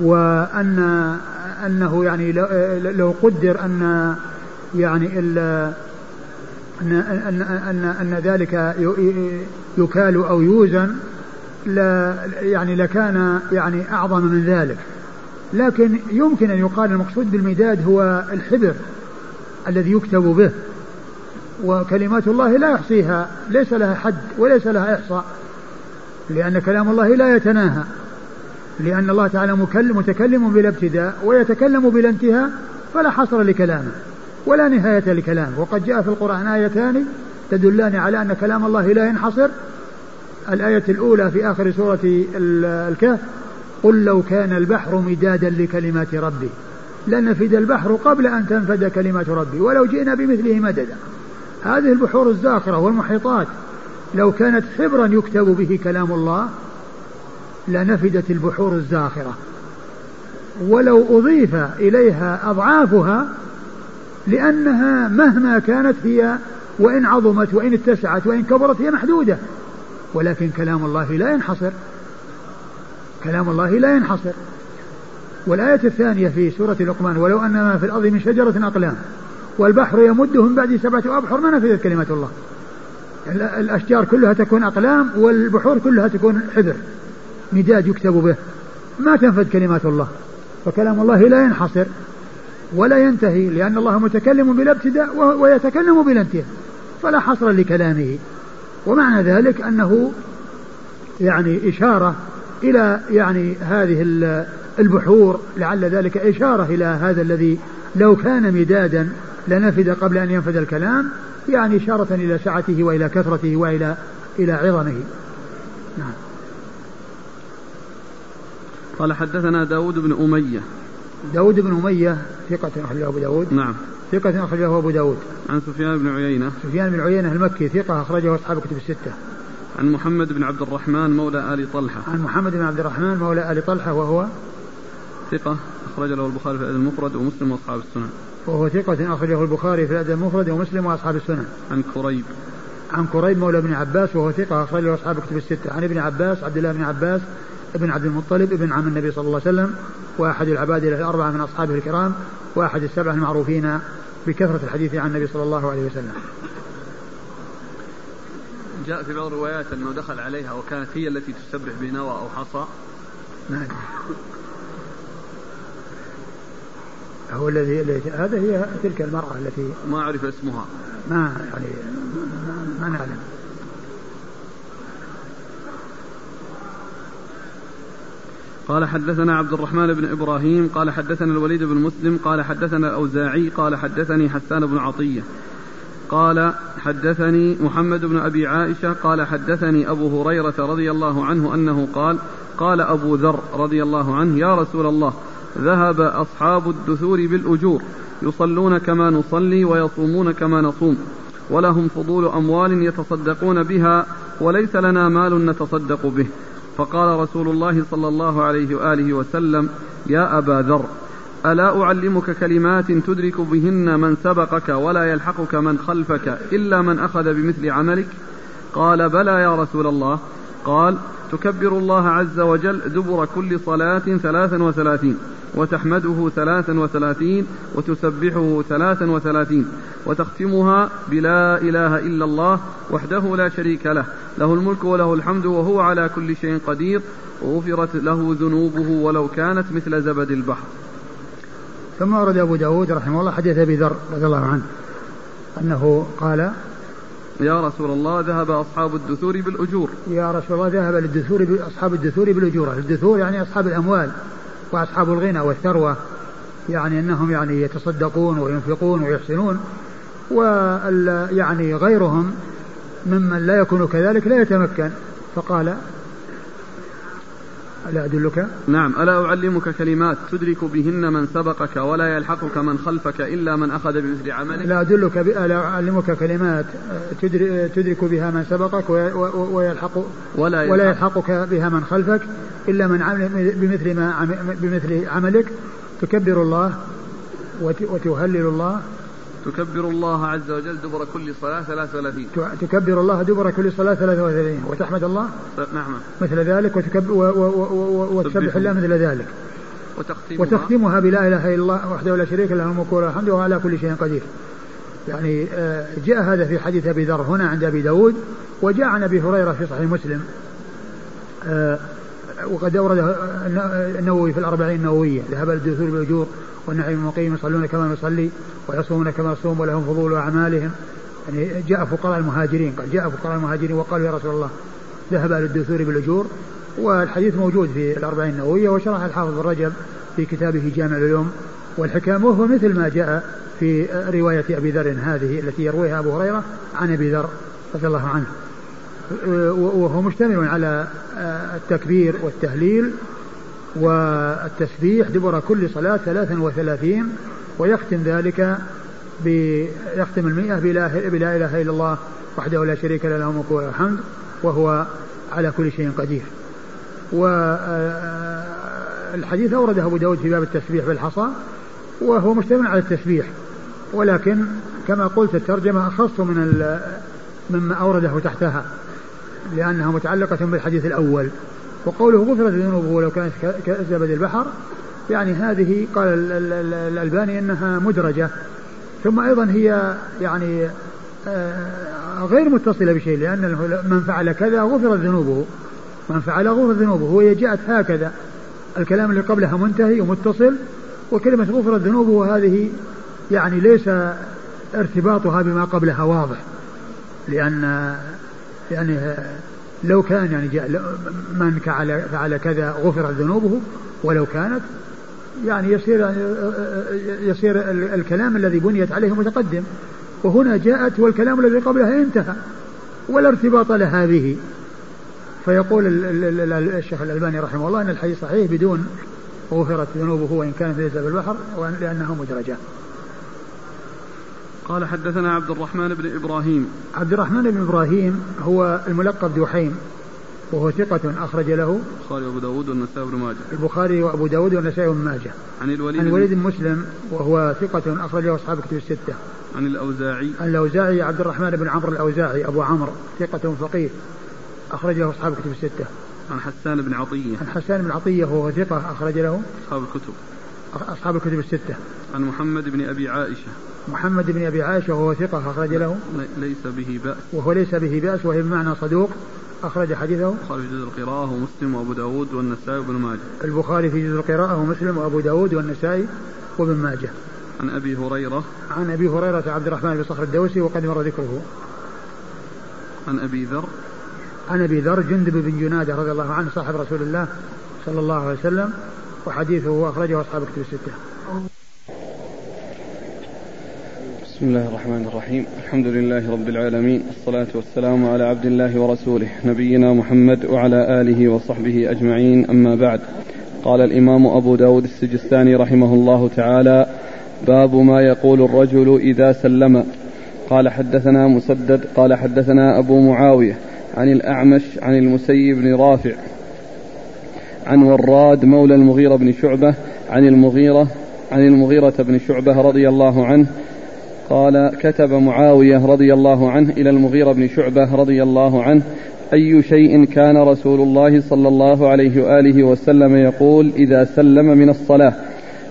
وأن أنه يعني لو قدر أن يعني أن أن أن أن ذلك يكال أو يوزن لا يعني لكان يعني أعظم من ذلك. لكن يمكن أن يقال المقصود بالمداد هو الحبر الذي يكتب به وكلمات الله لا يحصيها ليس لها حد وليس لها إحصاء. لأن كلام الله لا يتناهى. لأن الله تعالى متكلم بلا ابتداء ويتكلم بلا انتهاء فلا حصر لكلامه ولا نهاية لكلامه. وقد جاء في القرآن آيتان تدلان على أن كلام الله لا ينحصر. الآية الأولى في آخر سورة الكهف قل لو كان البحر مدادا لكلمات ربي لنفد البحر قبل أن تنفد كلمات ربي ولو جئنا بمثله مددا. هذه البحور الزاخرة والمحيطات. لو كانت حبرا يكتب به كلام الله لنفدت البحور الزاخرة. ولو أضيف إليها أضعافها لأنها مهما كانت هي وإن عظمت وإن اتسعت وإن كبرت هي محدودة. ولكن كلام الله لا ينحصر. كلام الله لا ينحصر. والآية الثانية في سورة لقمان ولو أن ما في الأرض من شجرة أقلام والبحر يمده من بعد سبعة أبحر ما نفذت كلمة الله. الأشجار كلها تكون أقلام والبحور كلها تكون حبر. مداد يكتب به. ما تنفذ كلمات الله. فكلام الله لا ينحصر ولا ينتهي لأن الله متكلم بلا ابتداء ويتكلم بلا انتهاء. فلا حصر لكلامه. ومعنى ذلك أنه يعني إشارة إلى يعني هذه البحور. لعل ذلك إشارة إلى هذا الذي لو كان مدادا لنفد قبل أن ينفذ الكلام. يعني إشارة إلى سعته وإلى كثرته وإلى إلى عظمه. نعم. قال حدثنا داود بن أمية. داود بن أمية ثقة أخرجه أبو داود. نعم. ثقة أخرجه أبو داود. عن سفيان بن عيينة. سفيان بن عيينة المكي ثقة أخرجه أصحاب كتب الستة. عن محمد بن عبد الرحمن مولى آل طلحة. عن محمد بن عبد الرحمن مولى آل طلحة وهو ثقة أخرج له البخاري في الأدب المفرد ومسلم وأصحاب السنن. وهو ثقة أخرجه البخاري في الأدب المفرد ومسلم وأصحاب السنن عن كريب. عن كريب مولى بن عباس وهو ثقة أخرجه أصحاب كتب الستة. عن ابن عباس عبد الله بن عباس ابن عبد المطلب ابن عم النبي صلى الله عليه وسلم وأحد العباد الأربعة من أصحابه الكرام وأحد السبعة المعروفين بكثرة الحديث عن النبي صلى الله عليه وسلم. جاء في بعض الروايات أنه دخل عليها وكانت هي التي تسبح بنوى أو حصى. نعم. هو الذي هذا هي تلك المرأة التي ما أعرف اسمها. ما يعني ما, نعلم. قال حدثنا عبد الرحمن بن إبراهيم قال حدثنا الوليد بن مسلم قال حدثنا الأوزاعي قال حدثني حسان بن عطية. قال حدثني محمد بن أبي عائشة قال حدثني أبو هريرة رضي الله عنه أنه قال قال أبو ذر رضي الله عنه يا رسول الله ذهب أصحاب الدثور بالأجور يصلون كما نصلي ويصومون كما نصوم ولهم فضول أموال يتصدقون بها وليس لنا مال نتصدق به. فقال رسول الله صلى الله عليه وآله وسلم يا أبا ذر ألا أعلمك كلمات تدرك بهن من سبقك ولا يلحقك من خلفك إلا من أخذ بمثل عملك؟ قال بلى يا رسول الله قال تكبر الله عز وجل دبر كل صلاة ثلاثا وثلاثين وتحمده ثلاثا وثلاثين وتسبحه ثلاثا وثلاثين وتختمها بلا إله إلا الله وحده لا شريك له له الملك وله الحمد وهو على كل شيء قدير وغفرت له ذنوبه ولو كانت مثل زبد البحر. ثم ورد أبو داود رحمه الله حديث أبي ذر رضي الله عنه أنه قال يا رسول الله ذهب أصحاب الدثور بالأجور. يا رسول الله ذهب للدثور أصحاب الدثور بالأجور. الدثور يعني أصحاب الأموال وأصحاب الغنى والثروة يعني أنهم يعني يتصدقون وينفقون ويحسنون ويعني غيرهم ممن لا يكون كذلك لا يتمكن. فقال ألا أدلك؟ نعم ألا أعلمك كلمات تدرك بهن من سبقك ولا يلحقك من خلفك إلا من أخذ بمثل عملك. لا أدلك ألا أعلمك كلمات تدرك بها من سبقك ويلحق ولا, يلحق ولا يلحقك بها من خلفك إلا من عمل بمثل ما بمثل عملك. تكبر الله وتهلل الله تكبر الله عز وجل دبر كل صلاة 33 تكبر الله دبر كل صلاة 33 وتحمد الله نعم. مثل ذلك وتكبر وتسبح الله مثل ذلك. وتختمها, وتختمها بلا إله إلا الله وحده لا شريك له الملك وله الحمد وهو على كل شيء قدير. يعني آه، جاء هذا في حديث أبي ذر هنا عند أبي داود وجاء عن أبي هريرة في صحيح مسلم. آه، وقد أورد النووي في الأربعين النووية ذهب الدثور بالأجور والنعيم المقيم يصلون كما نصلي ويصومون كما نصوم ولهم فضول أعمالهم. يعني جاء فقراء المهاجرين قال جاء فقراء المهاجرين وقالوا يا رسول الله ذهب أهل الدثور بالأجور. والحديث موجود في الأربعين النووية وشرح الحافظ بن رجب في كتابه جامع العلوم. والحكام وهو مثل ما جاء في رواية أبي ذر هذه التي يرويها أبو هريرة عن أبي ذر رضي الله عنه. وهو مشتمل على التكبير والتهليل والتسبيح دبر كل صلاة ثلاثا وثلاثين ويختم ذلك يختم المئة بلا, بلا إله إلا الله وحده لا شريك له له الملك الحمد وهو على كل شيء قدير. والحديث أورده أبو داود في باب التسبيح بالحصى وهو مشتمل على التسبيح. ولكن كما قلت الترجمة أخص من مما أورده تحتها لأنها متعلقة بالحديث الأول. وقوله غفرت ذنوبه ولو كانت كزبد البحر يعني هذه قال الألباني أنها مدرجة. ثم أيضا هي يعني آه، غير متصلة بشيء لأن من فعل كذا غفرت ذنوبه. من فعل غفرت ذنوبه وهي جاءت هكذا. الكلام اللي قبلها منتهي ومتصل وكلمة غفرت ذنوبه هذه يعني ليس ارتباطها بما قبلها واضح. لأن يعني لو كان يعني من فعل فعل كذا غفرت ذنوبه ولو كانت يعني يصير يصير الكلام الذي بنيت عليه متقدم. وهنا جاءت والكلام الذي قبلها انتهى ولا ارتباط لها به فيقول الشيخ الألباني رحمه الله أن الحديث صحيح بدون غفرت ذنوبه وإن كانت ليس بالبحر لأنه مدرجة. قال حدثنا عبد الرحمن بن إبراهيم. عبد الرحمن بن إبراهيم هو الملقب دحيم وهو ثقة أخرج له البخاري وأبو داود والنسائي بن ماجه. البخاري وأبو داود والنسائي بن ماجه. عن الوليد عن الوليد بن مسلم وهو ثقة أخرج له أصحاب كتب الستة. عن الأوزاعي. عن الأوزاعي عبد الرحمن بن عمرو الأوزاعي أبو عمرو ثقة فقيه أخرج له أصحاب كتب الستة. عن حسان بن عطية. عن حسان بن عطية وهو ثقة أخرج له أصحاب الكتب. أصحاب الكتب الستة. عن محمد بن أبي عائشة. محمد بن أبي عائشة وهو ثقة أخرج له. ليس به بأس. وهو ليس به بأس وهي بمعنى صدوق أخرج حديثه. البخاري في جزء القراءة ومسلم وأبو داود والنسائي وابن ماجه. البخاري في جزء القراءة ومسلم وأبو داود والنسائي وابن ماجه. عن أبي هريرة. عن أبي هريرة عبد الرحمن بن صخر الدوسي وقد مر ذكره. عن أبي ذر. عن أبي ذر جندب بن جنادة رضي الله عنه صاحب رسول الله صلى الله عليه وسلم وحديثه أخرجه أصحاب كتب الستة. بسم الله الرحمن الرحيم. الحمد لله رب العالمين. الصلاة والسلام على عبد الله ورسوله نبينا محمد وعلى آله وصحبه أجمعين. أما بعد قال الإمام أبو داود السجستاني رحمه الله تعالى باب ما يقول الرجل إذا سلم. قال حدثنا مسدد قال حدثنا أبو معاوية عن الأعمش عن المسيب بن رافع عن وراد مولى المغيرة بن شعبة عن المغيرة عن المغيرة بن شعبة رضي الله عنه قال كتب معاوية رضي الله عنه إلى المغيرة بن شعبة رضي الله عنه أي شيء كان رسول الله صلى الله عليه وآله وسلم يقول إذا سلم من الصلاة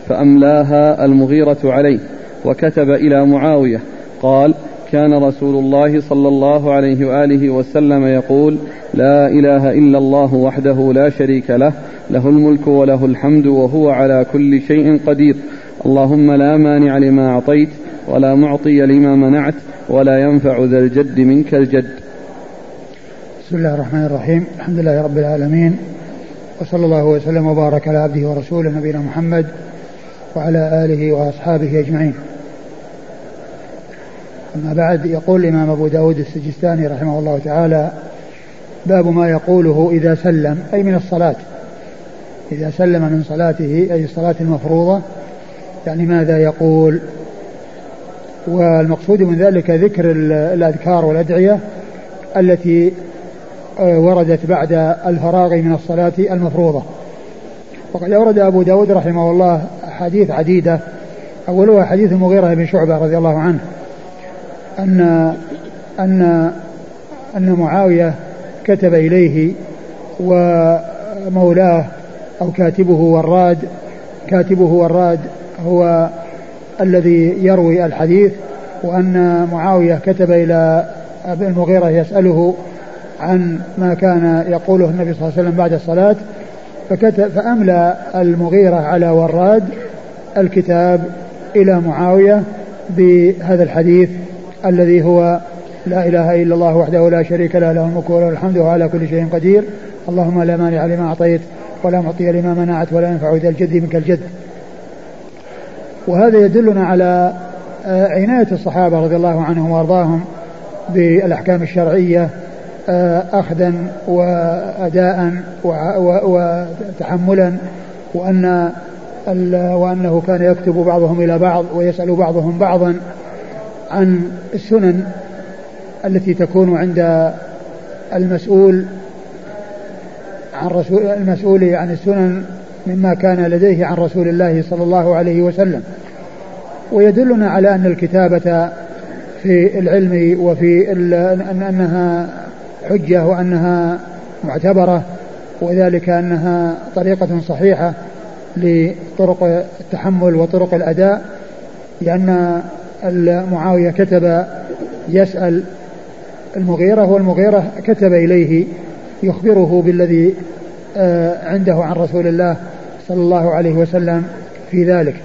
فأملاها المغيرة عليه وكتب إلى معاوية قال كان رسول الله صلى الله عليه وآله وسلم يقول لا إله إلا الله وحده لا شريك له له الملك وله الحمد وهو على كل شيء قدير. اللهم لا مانع لما أعطيت ولا معطي لما منعت ولا ينفع ذا الجد منك الجد. بسم الله الرحمن الرحيم. الحمد لله رب العالمين. وصلى الله وسلم وبارك على عبده ورسوله نبينا محمد وعلى آله وأصحابه أجمعين. أما بعد يقول الإمام أبو داود السجستاني رحمه الله تعالى باب ما يقوله إذا سلم أي من الصلاة. إذا سلم من صلاته أي الصلاة المفروضة يعني ماذا يقول؟ والمقصود من ذلك ذكر الأذكار والأدعية التي آه، وردت بعد الفراغ من الصلاة المفروضة. وقد أورد أبو داود رحمه الله حديث عديدة. أولها حديث المغيرة بن شعبة رضي الله عنه أن أن أن معاوية كتب إليه ومولاه أو كاتبه وراد كاتبه وراد هو الذي يروي الحديث وأن معاوية كتب إلى أبي المغيرة يسأله عن ما كان يقوله النبي صلى الله عليه وسلم بعد الصلاة فكتب فأملى المغيرة على وراد الكتاب إلى معاوية بهذا الحديث الذي هو لا إله إلا الله وحده لا شريك له له الملك وله الحمد وهو على كل شيء قدير. اللهم لا مانع لما أعطيت ولا معطي لما منعت ولا ينفع ذا الجد منك الجد. وهذا يدلنا على آه، عناية الصحابة رضي الله عنهم وأرضاهم بالأحكام الشرعية آه، أخذا وأداء وتحملا وأن وأنه كان يكتب بعضهم إلى بعض ويسأل بعضهم بعضا عن السنن التي تكون عند المسؤول عن رسول المسؤول عن السنن مما كان لديه عن رسول الله صلى الله عليه وسلم. ويدلنا على أن الكتابة في العلم وفي أن أنها حجة وأنها معتبرة وذلك أنها طريقة صحيحة لطرق التحمل وطرق الأداء لأن معاوية كتب يسأل المغيرة والمغيرة كتب إليه يخبره بالذي آه، عنده عن رسول الله صلى الله عليه وسلم في ذلك.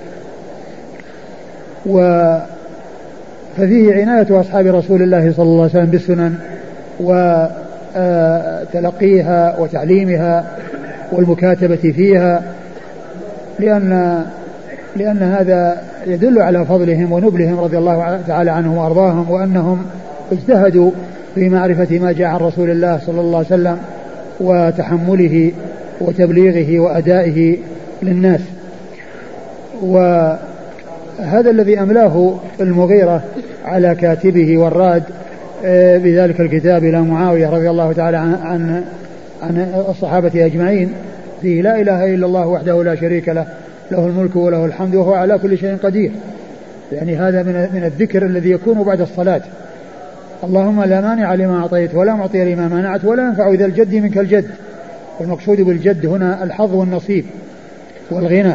و ففيه عناية أصحاب رسول الله صلى الله عليه وسلم بالسنن وتلقيها وتعليمها والمكاتبة فيها لأن لأن هذا يدل على فضلهم ونبلهم رضي الله تعالى عنهم وأرضاهم وأنهم اجتهدوا في معرفة ما جاء عن رسول الله صلى الله عليه وسلم وتحمله وتبليغه وأدائه للناس. وهذا الذي أملاه المغيرة على كاتبه والراد آه، بذلك الكتاب إلى معاوية رضي الله تعالى عن, عن, الصحابة أجمعين في لا إله إلا الله وحده لا شريك له له الملك وله الحمد وهو على كل شيء قدير. يعني هذا من من الذكر الذي يكون بعد الصلاة. اللهم لا مانع لما أعطيت ولا معطي لما منعت ولا ينفع ذا الجد منك الجد. والمقصود بالجد هنا الحظ والنصيب والغنى.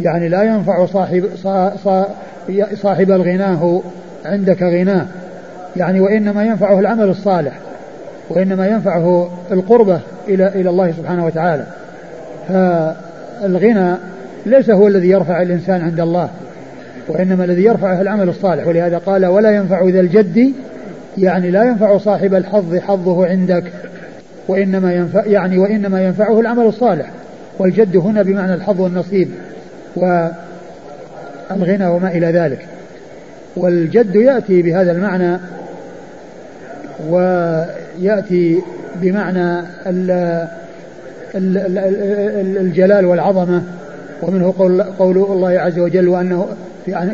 يعني لا ينفع صاحب صاحب الغناه عندك غناه. يعني وإنما ينفعه العمل الصالح وإنما ينفعه القربة إلى إلى الله سبحانه وتعالى. فالغنى ليس هو الذي يرفع الإنسان عند الله وإنما الذي يرفعه العمل الصالح. ولهذا قال ولا ينفع ذا الجد. يعني لا ينفع صاحب الحظ حظه عندك. وإنما ينفع يعني وإنما ينفعه العمل الصالح. والجد هنا بمعنى الحظ والنصيب والغنى وما إلى ذلك. والجد يأتي بهذا المعنى ويأتي بمعنى الجلال والعظمة. ومنه قول, قول الله عز وجل وأنه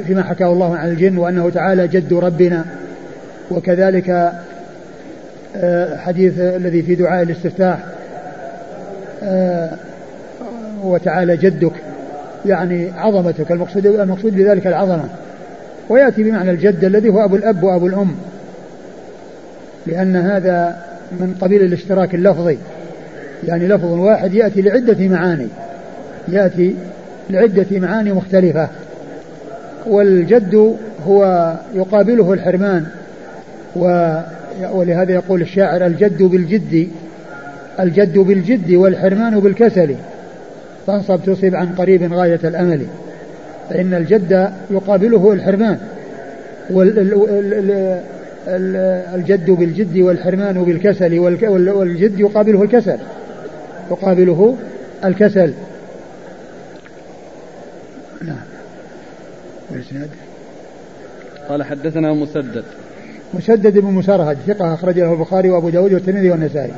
فيما حكاه الله عن الجن وأنه تعالى جد ربنا. وكذلك حديث الذي في دعاء الاستفتاح آه، وتعالى جدك يعني عظمتك المقصود المقصود بذلك العظمة. ويأتي بمعنى الجد الذي هو أبو الأب وأبو الأم لأن هذا من قبيل الاشتراك اللفظي. يعني لفظ واحد يأتي لعدة معاني يأتي لعدة معاني مختلفة. والجد هو يقابله الحرمان ولهذا يقول الشاعر الجد بالجد الجد بالجد والحرمان بالكسل. فانصب تصب عن قريب غاية الأمل. فإن الجد يقابله الحرمان. الجد بالجد والحرمان بالكسل. والجد يقابله الكسل. يقابله الكسل. نعم. قال حدثنا مسدد. مسدد بن مسرهد ثقة أخرج له البخاري وأبو داود والترمذي والنسائي.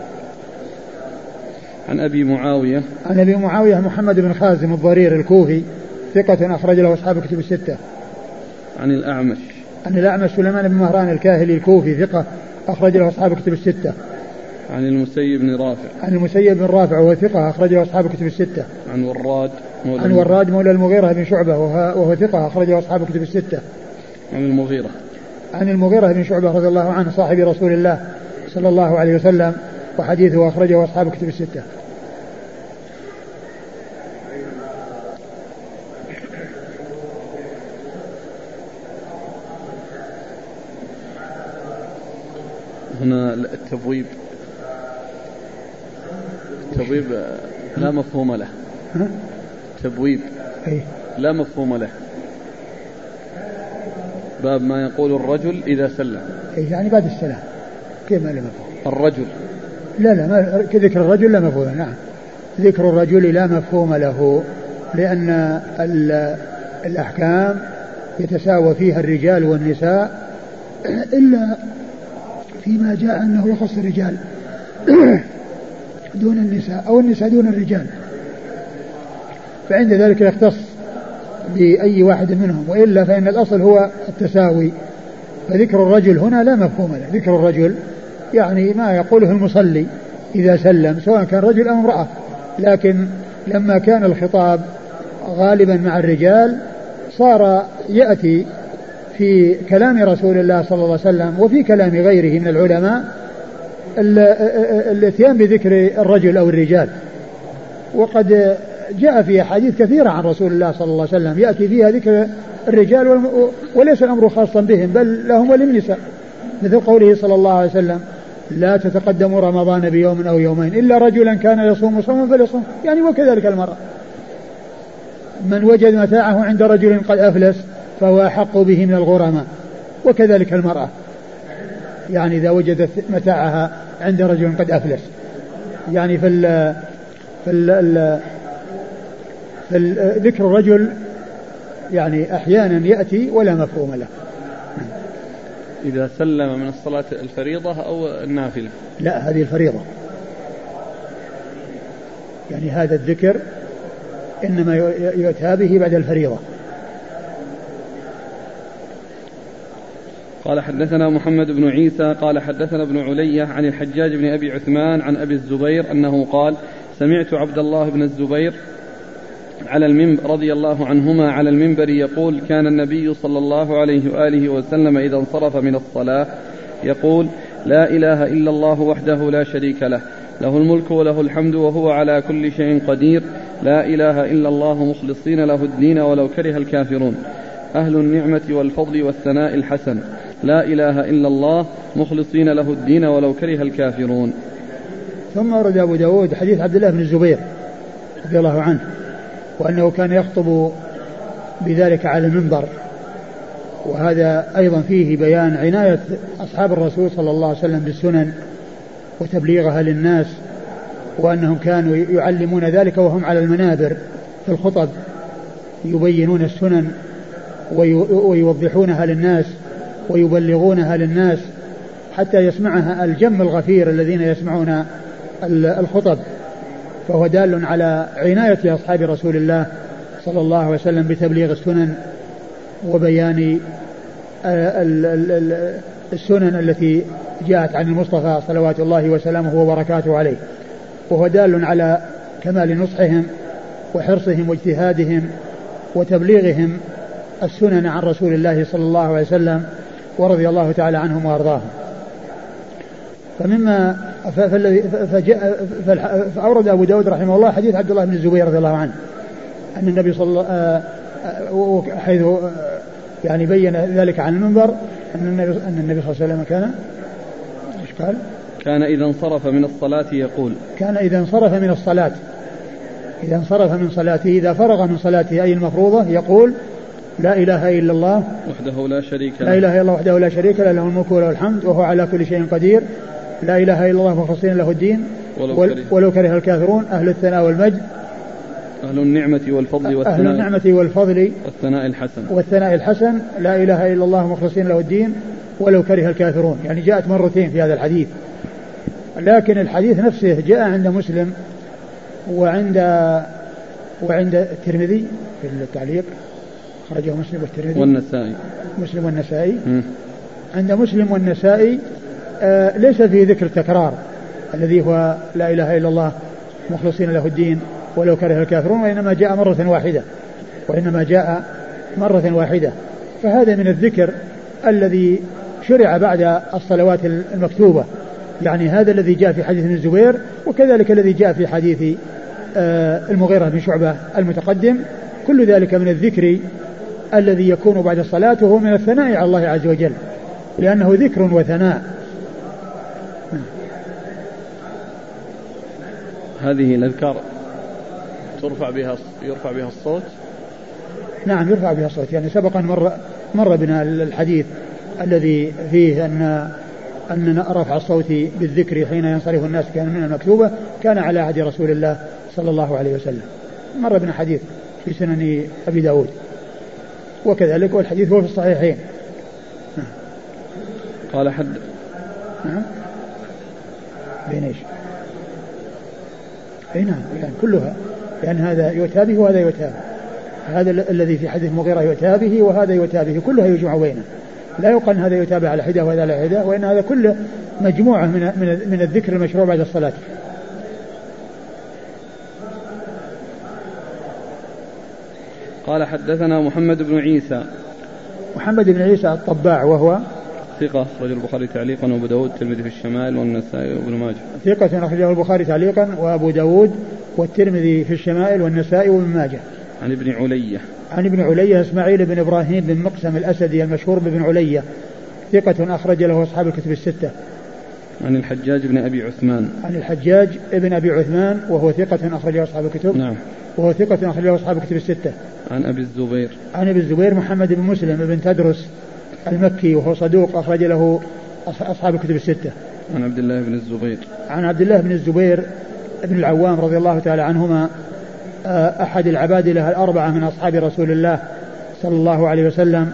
عن أبي معاوية. عن أبي معاوية محمد بن خازم الضرير الكوفي ثقة أخرج له أصحاب كتب الستة. عن الأعمش. عن الأعمش سليمان بن مهران الكاهلي الكوفي ثقة أخرج له أصحاب كتب الستة. عن المسيب بن رافع. عن المسيب بن رافع وهو ثقة أخرج له أصحاب كتب الستة. عن وراد مولى عن وراد مولى المغيرة بن شعبة وهو ثقة أخرج له أصحاب كتب الستة. عن المغيرة. عن المغيرة بن شعبة رضي الله عنه صاحب رسول الله صلى الله عليه وسلم وحديثه أخرجه أصحاب كتب الستة. هنا التبويب. التبويب لا مفهوم له. تبويب لا مفهوم له. باب ما يقول الرجل إذا سلم. إيه يعني بعد السلام. كيف ما له مفهوم الرجل. لا لا ما ذكر الرجل لا مفهوم نعم. ذكر الرجل لا مفهوم له لأن الأحكام يتساوى فيها الرجال والنساء إلا فيما جاء أنه يخص الرجال *coughs* دون النساء أو النساء دون الرجال. فعند ذلك يختص بأي واحد منهم وإلا فإن الأصل هو التساوي. فذكر الرجل هنا لا مفهوم له. ذكر الرجل يعني ما يقوله المصلي إذا سلم سواء كان رجل أو امرأة. لكن لما كان الخطاب غالبا مع الرجال صار يأتي في كلام رسول الله صلى الله عليه وسلم وفي كلام غيره من العلماء الاتيان بذكر الرجل أو الرجال. وقد جاء في أحاديث كثيرة عن رسول الله صلى الله عليه وسلم. يأتي فيها ذكر الرجال وليس الأمر خاصا بهم بل لهم وللنساء. مثل قوله صلى الله عليه وسلم لا تتقدموا رمضان بيوم أو يومين إلا رجلا كان يصوم صوما فليصوم. يعني وكذلك المرأة. من وجد متاعه عند رجل قد أفلس فهو أحق به من الغرماء. وكذلك المرأة. يعني إذا وجدت متاعها عند رجل قد أفلس. يعني في ال في ال في ذكر الرجل يعني أحيانا يأتي ولا مفهوم له. إذا سلم من الصلاة الفريضة أو النافلة. لا هذه الفريضة. يعني هذا الذكر إنما يؤتى به بعد الفريضة. قال حدثنا محمد بن عيسى قال حدثنا ابن علية عن الحجاج بن أبي عثمان عن أبي الزبير أنه قال سمعت عبد الله بن الزبير على المنبر رضي الله عنهما على المنبر يقول كان النبي صلى الله عليه وآله وسلم إذا انصرف من الصلاة يقول لا إله إلا الله وحده لا شريك له له الملك وله الحمد وهو على كل شيء قدير لا إله إلا الله مخلصين له الدين ولو كره الكافرون أهل النعمة والفضل والثناء الحسن لا إله إلا الله مخلصين له الدين ولو كره الكافرون. ثم ورد أبو داود حديث عبد الله بن الزبير رضي الله عنه. وأنه كان يخطب بذلك على المنبر. وهذا أيضا فيه بيان عناية أصحاب الرسول صلى الله عليه وسلم بالسنن وتبليغها للناس وأنهم كانوا يعلمون ذلك وهم على المنابر في الخطب يبينون السنن ويوضحونها للناس ويبلغونها للناس حتى يسمعها الجم الغفير الذين يسمعون الخطب. فهو دال على عناية أصحاب رسول الله صلى الله عليه وسلم بتبليغ السنن وبيان السنن التي جاءت عن المصطفى صلوات الله وسلامه وبركاته عليه. وهو دال على كمال نصحهم وحرصهم واجتهادهم وتبليغهم السنن عن رسول الله صلى الله عليه وسلم ورضي الله تعالى عنهم وأرضاهم. فمما فجاء فأورد أبو داود رحمه الله حديث عبد الله بن الزبير رضي الله عنه. أن النبي صلى الله آه، آه، حيث آه، يعني بين ذلك عن المنبر أن النبي أن النبي صلى الله عليه وسلم كان إيش قال؟ كان إذا انصرف من الصلاة يقول. كان إذا انصرف من الصلاة. إذا انصرف من صلاته إذا فرغ من صلاته أي المفروضة يقول لا إله إلا الله. وحده لا شريك له. لا إله إلا الله وحده لا شريك له له الملك وله الحمد وهو على كل شيء قدير. لا إله إلا الله مخلصين له الدين. ولو, كره, ولو كره الكافرون أهل الثناء والمجد. أهل النعمة والفضل والثناء. أهل النعمة والفضل. والثناء الحسن. والثناء الحسن. لا إله إلا الله مخلصين له الدين. ولو كره الكافرون. يعني جاءت مرتين في هذا الحديث. لكن الحديث نفسه جاء عند مسلم وعند وعند الترمذي في التعليق. خرجه مسلم والترمذي. والنسائي. مسلم والنسائي. عند مسلم والنسائي ليس في ذكر التكرار الذي هو لا إله إلا الله مخلصين له الدين ولو كره الكافرون وإنما جاء مرة واحدة وإنما جاء مرة واحدة. فهذا من الذكر الذي شرع بعد الصلوات المكتوبة. يعني هذا الذي جاء في حديث ابن الزبير وكذلك الذي جاء في حديث آه المغيرة بن شعبة المتقدم. كل ذلك من الذكر الذي يكون بعد الصلاة وهو من الثناء على الله عز وجل لأنه ذكر وثناء. هذه الأذكار ترفع بها يرفع بها الصوت؟ نعم يرفع بها الصوت. يعني سبق أن مر مر بنا الحديث الذي فيه أن أن رفع الصوت بالذكر حين ينصرف الناس كان من المكتوبة كان على عهد رسول الله صلى الله عليه وسلم. مر بنا حديث في سنن أبي داود. وكذلك والحديث هو في الصحيحين. قال حد نعم بين إيش؟ اي نعم يعني كلها يعني هذا يؤتى به وهذا يؤتى به. هذا الذي في حديث المغيرة يؤتى به وهذا يؤتى به كلها يجمع بينه. لا يقال هذا يتابع على حدة وهذا على حدة وإن هذا كله مجموعة من من الذكر المشروع بعد الصلاة. قال حدثنا محمد بن عيسى. محمد بن عيسى الطباع وهو ثقة أخرج البخاري تعليقا وأبو داود الترمذي في الشمال والنسائي وابن ماجه. ثقة أخرجه البخاري تعليقا وأبو داود والترمذي في الشمائل والنسائي وابن ماجه. عن ابن علية. عن ابن علية إسماعيل بن إبراهيم بن مقسم الأسدي المشهور بابن علية. ثقة أخرج له أصحاب الكتب الستة. عن الحجاج بن أبي عثمان. عن الحجاج ابن أبي عثمان وهو ثقة أخرج له أصحاب الكتب. نعم. وهو ثقة أخرج له أصحاب الكتب الستة. عن أبي الزبير. عن أبي الزبير محمد بن مسلم بن تدرس. المكي وهو صدوق أخرج له أصحاب الكتب الستة. عن عبد الله بن الزبير. عن عبد الله بن الزبير بن العوام رضي الله تعالى عنهما آه، أحد العبادلة الأربعة من أصحاب رسول الله صلى الله عليه وسلم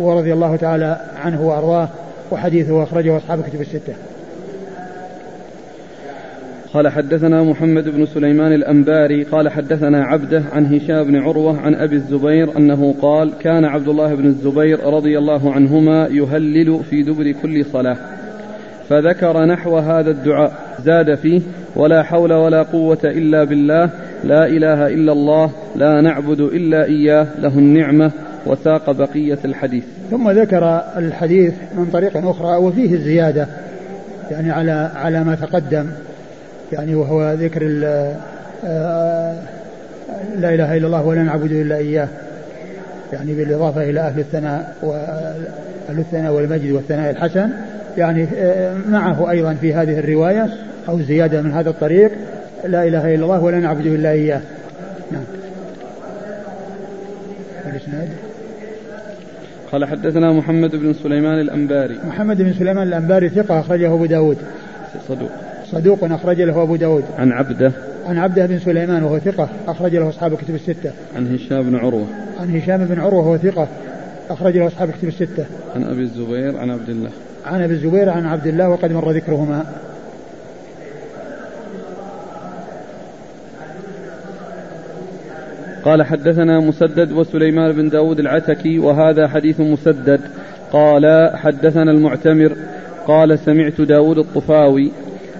ورضي الله تعالى عنه وأرضاه وحديثه أخرجه أصحاب الكتب الستة. قال حدثنا محمد بن سليمان الأنباري قال حدثنا عبده عن هشام بن عروة عن أبي الزبير أنه قال كان عبد الله بن الزبير رضي الله عنهما يهلل في دبر كل صلاة. فذكر نحو هذا الدعاء زاد فيه ولا حول ولا قوة إلا بالله لا إله إلا الله لا نعبد إلا إياه له النعمة وساق بقية الحديث. ثم ذكر الحديث من طريق أخرى وفيه الزيادة يعني على على ما تقدم. يعني وهو ذكر آه، لا إله إلا الله ولا نعبد إلا إياه. يعني بالإضافة إلى أهل الثناء وأهل الثناء والمجد والثناء الحسن. يعني آه، معه أيضا في هذه الرواية أو زيادة من هذا الطريق. لا إله إلا الله ولا نعبد إلا إياه. نعم. الإسناد قال حدثنا محمد بن سليمان الأنباري. محمد بن سليمان الأنباري ثقة أخرجه أبو داود. صدوق. صدوق أخرج له أبو داود. عن عبده. عن عبده بن سليمان وهو ثقة أخرج له أصحاب الكتب الستة. عن هشام بن عروة. عن هشام بن عروة وهو ثقة أخرج له أصحاب الكتب الستة. عن أبي الزبير عن عبد الله. عن أبي الزبير عن عبد الله وقد مر ذكرهما. قال حدثنا مسدد وسليمان بن داود العتكي وهذا حديث مسدد. قال حدثنا المعتمر. قال سمعت داود الطفاوي.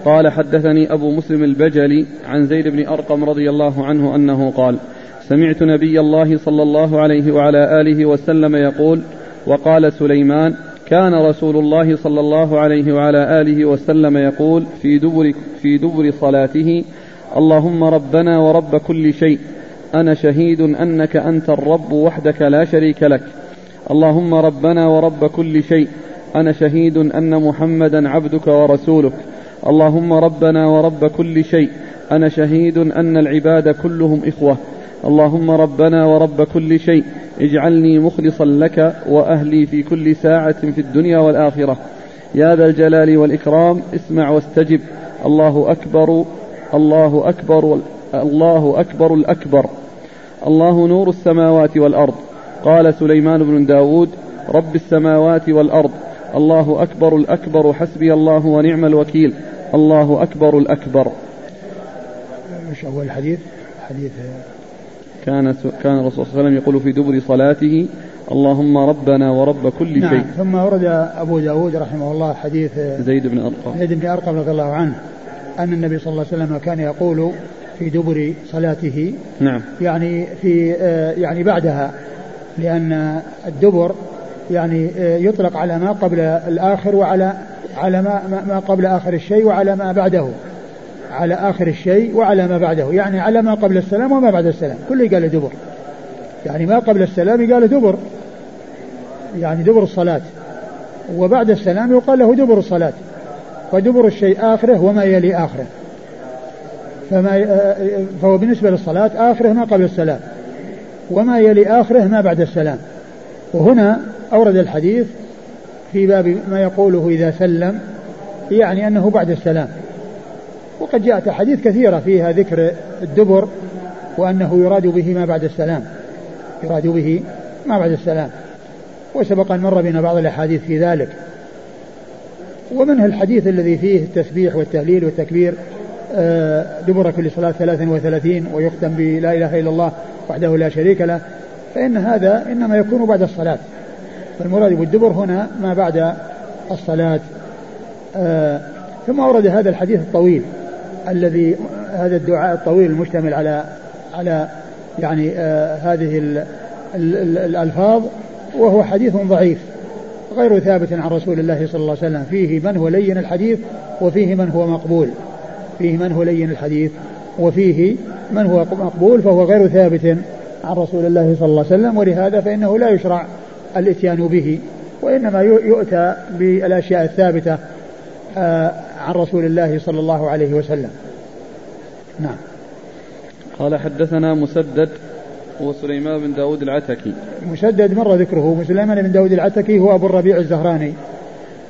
قال حدثني أبو مسلم البجلي عن زيد بن أرقم رضي الله عنه أنه قال سمعت نبي الله صلى الله عليه وعلى آله وسلم يقول وقال سليمان كان رسول الله صلى الله عليه وعلى آله وسلم يقول في دبر في دبر صلاته اللهم ربنا ورب كل شيء أنا شهيد أنك أنت الرب وحدك لا شريك لك. اللهم ربنا ورب كل شيء أنا شهيد أن محمدا عبدك ورسولك. اللهم ربنا ورب كل شيء. أنا شهيد أن العباد كلهم إخوة. اللهم ربنا ورب كل شيء. اجعلني مخلصا لك وأهلي في كل ساعة في الدنيا والآخرة. يا ذا الجلال والإكرام اسمع واستجب. الله أكبر الله أكبر الله أكبر الأكبر. الله نور السماوات والأرض. قال سليمان بن داود رب السماوات والأرض. الله أكبر الأكبر حسبي الله ونعم الوكيل. الله أكبر الأكبر. إيش أول حديث حديث كان كان الرسول صلى الله عليه وسلم يقول في دبر صلاته اللهم ربنا ورب كل نعم. شيء. ثم ورد أبو داود رحمه الله حديث زيد بن أرقم زيد بن أرقم رضي الله عنه أن النبي صلى الله عليه وسلم كان يقول في دبر صلاته نعم. يعني في آه، يعني بعدها لأن الدبر يعني آه، يطلق على ما قبل الآخر وعلى على ما ما قبل آخر الشيء وعلى ما بعده. على آخر الشيء وعلى ما بعده. يعني على ما قبل السلام وما بعد السلام. كله قال دبر. يعني ما قبل السلام قال دبر. يعني دبر الصلاة. وبعد السلام يقال له دبر الصلاة. ودبر الشيء آخره وما يلي آخره. فما آه، آه، فهو بالنسبة للصلاة آخره ما قبل السلام. وما يلي آخره ما بعد السلام. وهنا أورد الحديث في باب ما يقوله إذا سلم يعني أنه بعد السلام. وقد جاءت أحاديث كثيرة فيها ذكر الدبر وأنه يراد به ما بعد السلام يراد به ما بعد السلام. وسبق أن مر بنا بعض الأحاديث في ذلك. ومنه الحديث الذي فيه التسبيح والتهليل والتكبير آه، دبر كل صلاة ثلاثا وثلاثين ويختم بلا إله إلا الله وحده لا شريك له فإن هذا إنما يكون بعد الصلاة. فالمراد بالدبر هنا ما بعد الصلاة. آه ثم ورد هذا الحديث الطويل الذي هذا الدعاء الطويل المشتمل على على يعني آه هذه ال ال ال الألفاظ وهو حديث ضعيف غير ثابت عن رسول الله صلى الله عليه وسلم. فيه من هو لين الحديث وفيه من هو مقبول. فيه من هو لين الحديث وفيه من هو مقبول فهو غير ثابت عن رسول الله صلى الله عليه وسلم. ولهذا فإنه لا يشرع الإتيان به وإنما يؤتى بالأشياء الثابتة آه، عن رسول الله صلى الله عليه وسلم. نعم. قال حدثنا مسدد هو سليمان بن داود العتكي. مسدد مر ذكره سليمان بن داود العتكي هو أبو الربيع الزهراني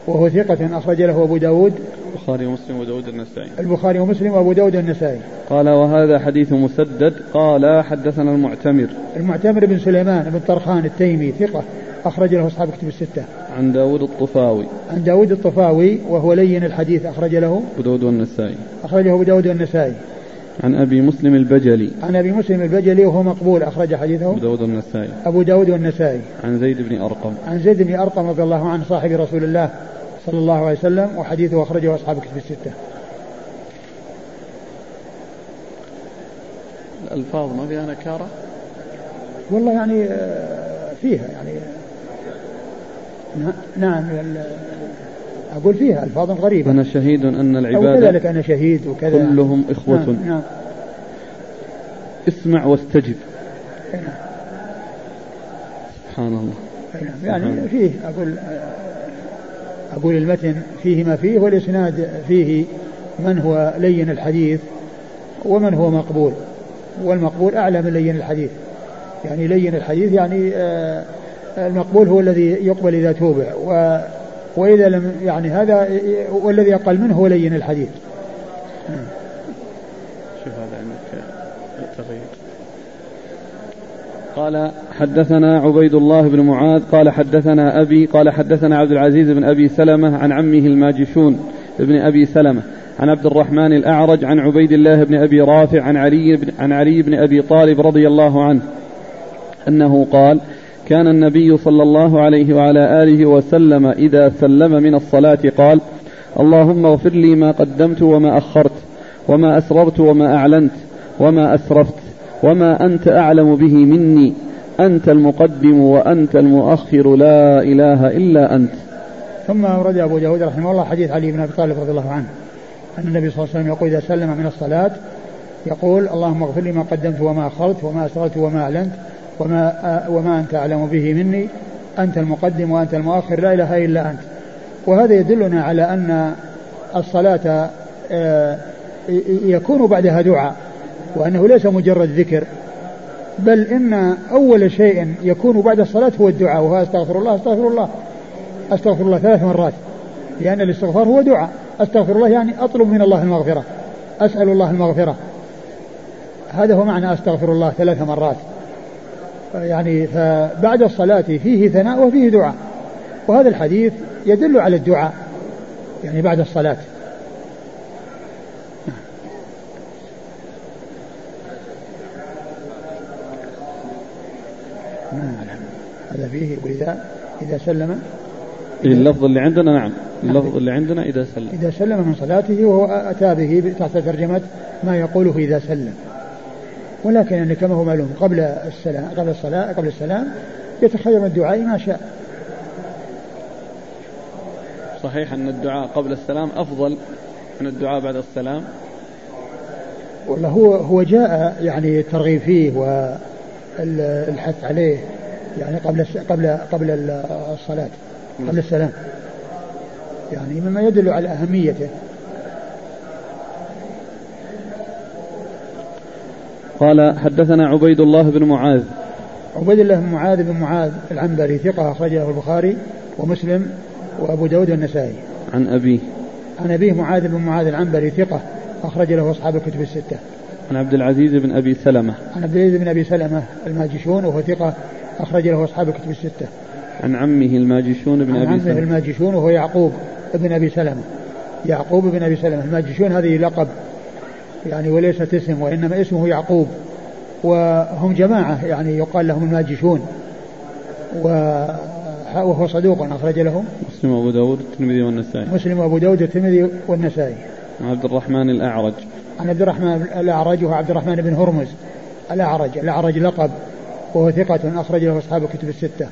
وهو ثقة أخرج له أبو داود. البخاري ومسلم وداود النسائي. البخاري ومسلم وأبو داود النسائي. قال وهذا حديث مسدد. قال حدثنا المعتمر. المعتمر بن سليمان بن طرخان التيمي ثقة أخرج له أصحاب كتب الستة. عن داود الطفاوي. عن داود الطفاوي وهو لين الحديث أخرج له. أبو داود والنسائي. أخرجه أبو داود والنسائي. عن أبي مسلم البجلي. عن أبي مسلم البجلي وهو مقبول أخرج حديثه. أبو داود والنسائي. أبو داود والنسائي. عن زيد بن أرقم. عن زيد بن أرقم رضي الله عنه صاحب رسول الله صلى الله عليه وسلم وحديثه أخرجه أصحاب كتب الستة. الألفاظ ما فيها نكارة؟ والله يعني آه، فيها يعني نعم أقول فيها ألفاظ غريبة. أنا شهيد أن العبادة وكذلك أنا شهيد وكذا. كلهم إخوة. نعم, نعم اسمع واستجب. نعم. سبحان الله. نعم يعني فيه أقول أقول المتن فيه ما فيه والإسناد فيه من هو لين الحديث ومن هو مقبول. والمقبول أعلى من لين الحديث. يعني لين الحديث يعني آه المقبول هو الذي يقبل إذا توبع و وإذا لم يعني هذا والذي أقل منه هو لين الحديث. شوف هذا عندك التغيير. قال حدثنا عبيد الله بن معاذ قال حدثنا أبي قال حدثنا عبد العزيز بن أبي سلمة عن عمه الماجشون بن أبي سلمة عن عبد الرحمن الأعرج عن عبيد الله بن أبي رافع عن علي بن, عن علي بن أبي طالب رضي الله عنه أنه قال كان النبي صلى الله عليه وعلى آله وسلم إذا سلم من الصلاة قال اللهم اغفر لي ما قدمت وما أخرت وما أسررت وما أعلنت وما أسرفت وما أنت أعلم به مني أنت المقدم وأنت المؤخر لا إله إلا أنت. ثم ورد أبو داود رحمه الله حديث علي بن أبي طالب رضي الله عنه. أن النبي صلى الله عليه وسلم يقول إذا سلم من الصلاة يقول اللهم اغفر لي ما قدمت وما أخرت وما أسررت وما أعلنت وما, وما أنت أعلم به مني. أنت المقدم وأنت المؤخر لا إله إلا أنت. وهذا يدلنا على أن الصلاة آه، يكون بعدها دعاء وأنه ليس مجرد ذكر. بل إن أول شيء يكون بعد الصلاة هو الدعاء وهو أستغفر الله أستغفر الله أستغفر الله ثلاث مرات. لأن الاستغفار هو دعاء. أستغفر الله يعني أطلب من الله المغفرة أسأل الله المغفرة. هذا هو معنى أستغفر الله ثلاث مرات. يعني فبعد الصلاة فيه ثناء وفيه دعاء. وهذا الحديث يدل على الدعاء يعني بعد الصلاة. نعم هذا فيه وإذا إذا سلم. اللفظ اللي عندنا نعم. اللفظ اللي عندنا إذا سلم. إذا سلم من صلاته وهو أتى به تحت ترجمة ما يقوله إذا سلم. ولكن يعني كما هو معلوم قبل السلام قبل الصلاة قبل السلام يتخير من الدعاء ما شاء. صحيح أن الدعاء قبل السلام أفضل من الدعاء بعد السلام. والله هو هو جاء يعني الترغيب فيه والحث عليه يعني قبل قبل قبل الصلاة قبل السلام. يعني مما يدل على أهميته. قال حدثنا عبيد الله بن معاذ. عبيد الله بن معاذ بن معاذ العنبري ثقة أخرجه البخاري ومسلم وأبو داود والنسائي. عن أبيه. عن أبيه معاذ بن معاذ العنبري ثقة أخرج له أصحاب الكتب الستة. عن عبد العزيز بن أبي سلمة. عن عبد العزيز بن أبي سلمة الماجشون وهو ثقة أخرج له أصحاب الكتب الستة. عن عمه الماجشون بن أبي سلمة. عن عمه الماجشون وهو يعقوب بن أبي سلمة. يعقوب بن أبي سلمة. الماجشون هذه لقب يعني وليست اسم وإنما اسمه يعقوب. وهم جماعة يعني يقال لهم الماجشون. وهو صدوق أخرج له مسلم وأبو داود الترمذي والنسائي. مسلم وأبو داود الترمذي والنسائي. عن عبد الرحمن الأعرج. عن عبد الرحمن الأعرج وهو عبد الرحمن بن هرمز. الأعرج الأعرج لقب وهو ثقة أخرج له أصحاب الكتب الستة.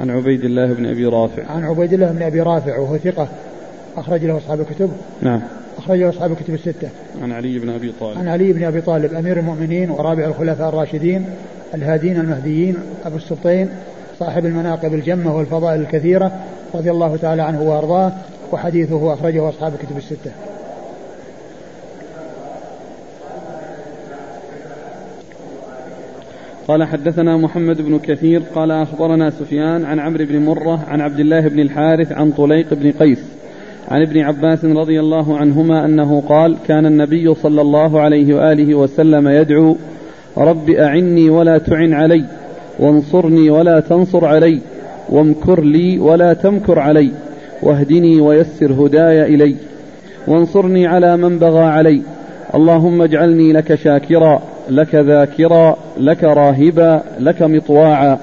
عن عبيد الله بن أبي رافع. عن عبيد الله بن أبي رافع وهو ثقة أخرج له أصحاب الكتب. نعم. أخرج له أصحاب الكتب الستة. عن علي بن أبي طالب. عن علي بن أبي طالب أمير المؤمنين ورابع الخلفاء الراشدين الهادين المهديين أبو السبطين صاحب المناقب الجمة والفضائل الكثيرة رضي الله تعالى عنه وأرضاه وحديثه أخرجه أصحاب الكتب الستة. قال حدثنا محمد بن كثير قال أخبرنا سفيان عن عمرو بن مرة عن عبد الله بن الحارث عن طليق بن قيس. عن ابن عباس رضي الله عنهما أنه قال كان النبي صلى الله عليه وآله وسلم يدعو رب أعني ولا تعن علي وانصرني ولا تنصر علي وامكر لي ولا تمكر علي واهدني ويسر هداي إلي وانصرني على من بغى علي اللهم اجعلني لك شاكرا لك ذاكرا لك راهبا لك مطواعا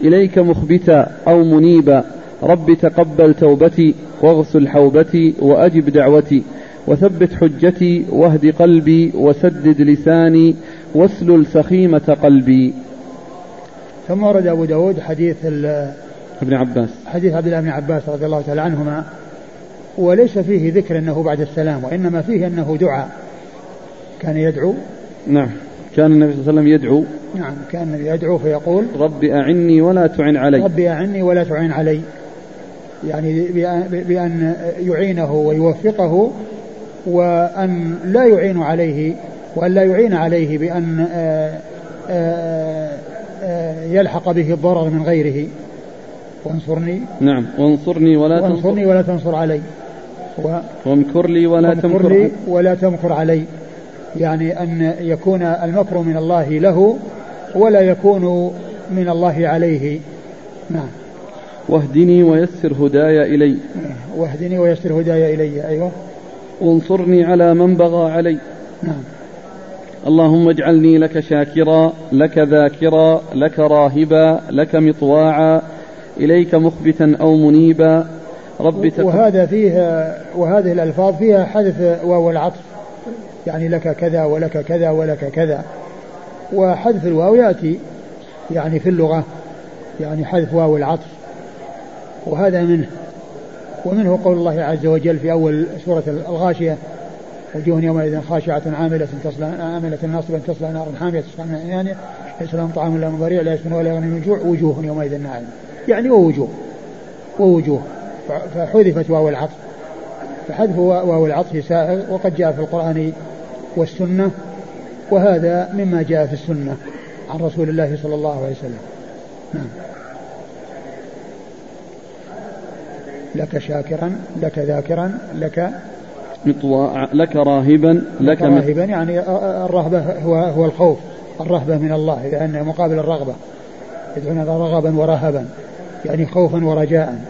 إليك مخبتا أو منيبا رب تقبل توبتي واغسل حوبتي وأجب دعوتي وثبت حجتي واهد قلبي وسدد لساني واسلل سخيمة قلبي. ثم ورد أبو داود حديث ابن عباس. حديث عبد الله بن عباس رضي الله تعالى عنهما وليس فيه ذكر أنه بعد السلام وإنما فيه أنه دعاء. كان يدعو؟ نعم. كان النبي صلى الله عليه وسلم يدعو. نعم كان يدعو فيقول رب أعني ولا تعن علي. رب أعني ولا تعن علي. يعني بأن يعينه ويوفقه وأن لا يعين عليه وأن لا يعين عليه بأن آه، آه، آه، يلحق به الضرر من غيره. وانصرني. نعم وانصرني ولا تنصر. وانصرني ولا تنصر علي. و وامكر لي ولا تمكر. لي ولا تمكر علي. يعني أن يكون المكر من الله له ولا يكون من الله عليه. نعم. واهدني ويسر هداي إلي. واهدني ويسر هداي إلي أيوة. وانصرني على من بغى علي. نعم. اللهم اجعلني لك شاكرا لك ذاكرا لك راهبا لك مطواعا إليك مخبتا أو منيبا. رب وهذا فيه وهذه الألفاظ فيها حذف واو العطف. يعني لك كذا ولك كذا ولك كذا. وحذف الواو يأتي يعني في اللغة يعني حذف واو العطف. وهذا منه. ومنه قول الله عز وجل في أول سورة الغاشية وجوه يومئذ خاشعة عاملة تصلى عاملة ناصبة تصلى نارا حامية تسقى من عيانها ليس لهم طعام إلا من ضريع لا يسمن ولا يغني من جوع وجوه يومئذ ناعمة يعني ووجوه ووجوه فحذفت واو العطف. فحذف واو العطف سائغ وقد جاء في القرآن والسنة وهذا مما جاء في السنة عن رسول الله صلى الله عليه وسلم. نعم. لك شاكرا لك ذاكرا لك مطواع لك راهبا لك راهبا يعني الرهبة هو هو الخوف الرهبة من الله لأن مقابل الرغبة يدعون رغبا ورهبا يعني خوفا ورجاء.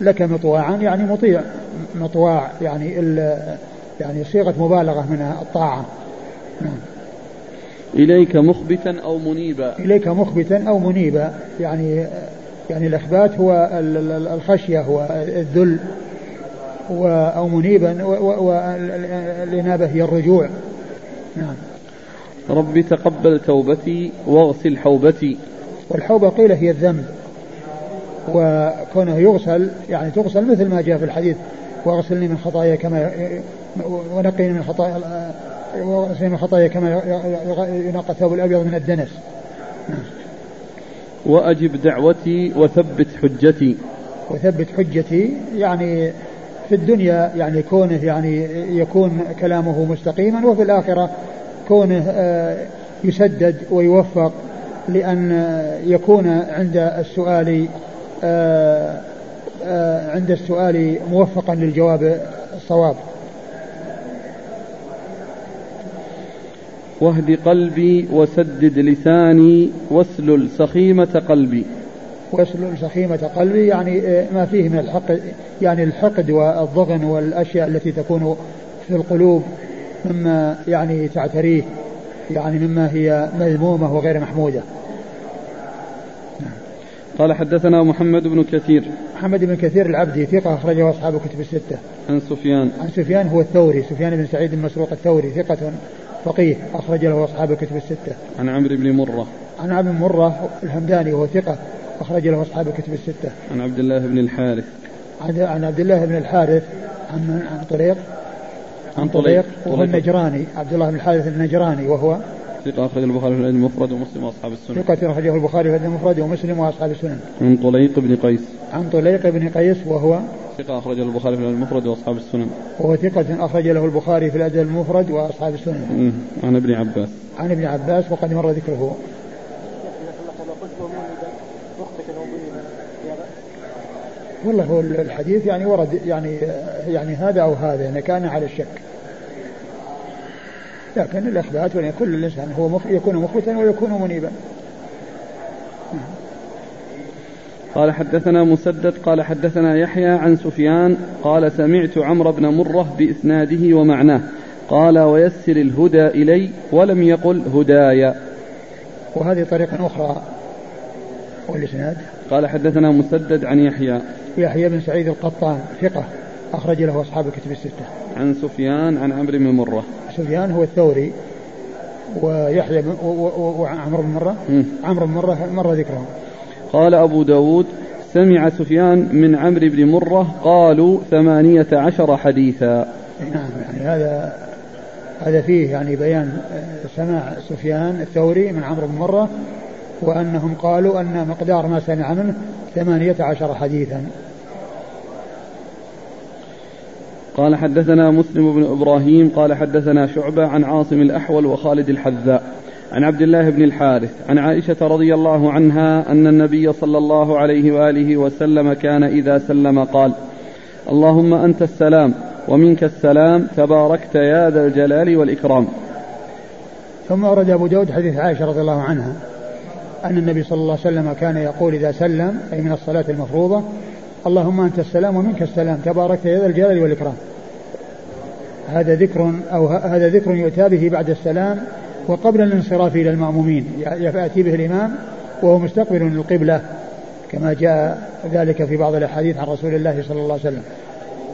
لك مطواعا يعني مطيع مطواع يعني يعني صيغة مبالغة من الطاعة. نعم. إليك مخبتا أو منيبا. إليك مخبتا أو منيبا يعني يعني الإخبات هو الخشية هو الذل أو منيبا والإنابة هي الرجوع. نعم. رب تقبل توبتي واغسل حوبتي. والحوبة قيل هي الذنب. وكونه يغسل يعني تغسل مثل ما جاء في الحديث واغسلني من خطايا كما ونقيني من خطايا واغسلني من خطايا كما ينقى الثوب الأبيض من الدنس. وأجب دعوتي وثبت حجتي. وثبت حجتي يعني في الدنيا يعني كونه يعني يكون كلامه مستقيما وفي الآخرة كونه آه، يسدد ويوفق لأن يكون عند السؤال آه، آه، عند السؤال موفقا للجواب الصواب واهد قلبي وسدد لساني واسلل سخيمة قلبي. واسلل سخيمة قلبي يعني آه، ما فيه من الحقد يعني الحقد والضغن والأشياء التي تكون في القلوب مما يعني تعتريه يعني مما هي مذمومة وغير محمودة. قال حدثنا محمد بن كثير. محمد بن كثير العبدي ثقة أخرجه أصحاب كتب الستة. عن سفيان. عن سفيان هو الثوري سفيان بن سعيد المسروق الثوري ثقة. فقيه أخرج له أصحاب الكتب الستة. عن عمرو بن مرة. عن عبد مرة الهمداني وهو ثقة أخرج له أصحاب الكتب الستة. عن عبد الله بن الحارث. عن عبد الله بن الحارث عن عن طريق؟ عن طريق وهو النجراني عبد الله بن الحارث النجراني وهو ثقة أخرج البخاري في الأدب المفرد ومسلم وأصحاب السنن. ثقة أخرجه البخاري في الأدب المفرد ومسلم وأصحاب السنن. عن طليق بن قيس. عن طليق بن قيس وهو ثقة أخرج له البخاري في الأدب المفرد وأصحاب السنن. وهو ثقة أخرج له البخاري في الأدب المفرد وأصحاب السنن. عن ابن عباس. عن ابن عباس وقد مر ذكره. والله هو الحديث يعني ورد يعني يعني هذا أو هذا يعني كان على الشك. لكن الاثبات كل الإنسان هو مخ يكون مخبتا ويكون منيبا. قال حدثنا مسدد قال حدثنا يحيى عن سفيان قال سمعت عمرو بن مرة بإسناده ومعناه. قال ويسر الهدى إلي ولم يقل هدايا. وهذه طريقة أخرى. والإسناد؟ قال حدثنا مسدد عن يحيى. يحيى بن سعيد القطان ثقة. أخرج له أصحاب الكتب الستة. عن سفيان عن عمرو بن مرة. سفيان هو الثوري ويحيى وعمرو بن مرة عمرو بن مرة مر ذكرهم. قال أبو داود سمع سفيان من عمرو بن مرة قالوا ثمانية عشر حديثا نعم يعني هذا هذا فيه يعني بيان سماع سفيان الثوري من عمرو بن مرة وأنهم قالوا أن مقدار ما سمع منه ثمانية عشر حديثا قال حدثنا مسلم بن إبراهيم قال حدثنا شعبة عن عاصم الأحول وخالد الحذاء عن عبد الله بن الحارث عن عائشة رضي الله عنها أن النبي صلى الله عليه وآله وسلم كان إذا سلم قال اللهم أنت السلام ومنك السلام تباركت يا ذا الجلال والإكرام. ثم ورد أبو داود حديث عائشة رضي الله عنها أن النبي صلى الله عليه وسلم كان يقول إذا سلم أي من الصلاة المفروضة اللهم أنت السلام ومنك السلام تبارك يا ذا الجلال والإكرام. هذا ذكر أو هذا ذكر يؤتى به بعد السلام وقبل الانصراف إلى المأمومين. يأتي به الإمام وهو مستقبل للقبلة كما جاء ذلك في بعض الأحاديث عن رسول الله صلى الله عليه وسلم.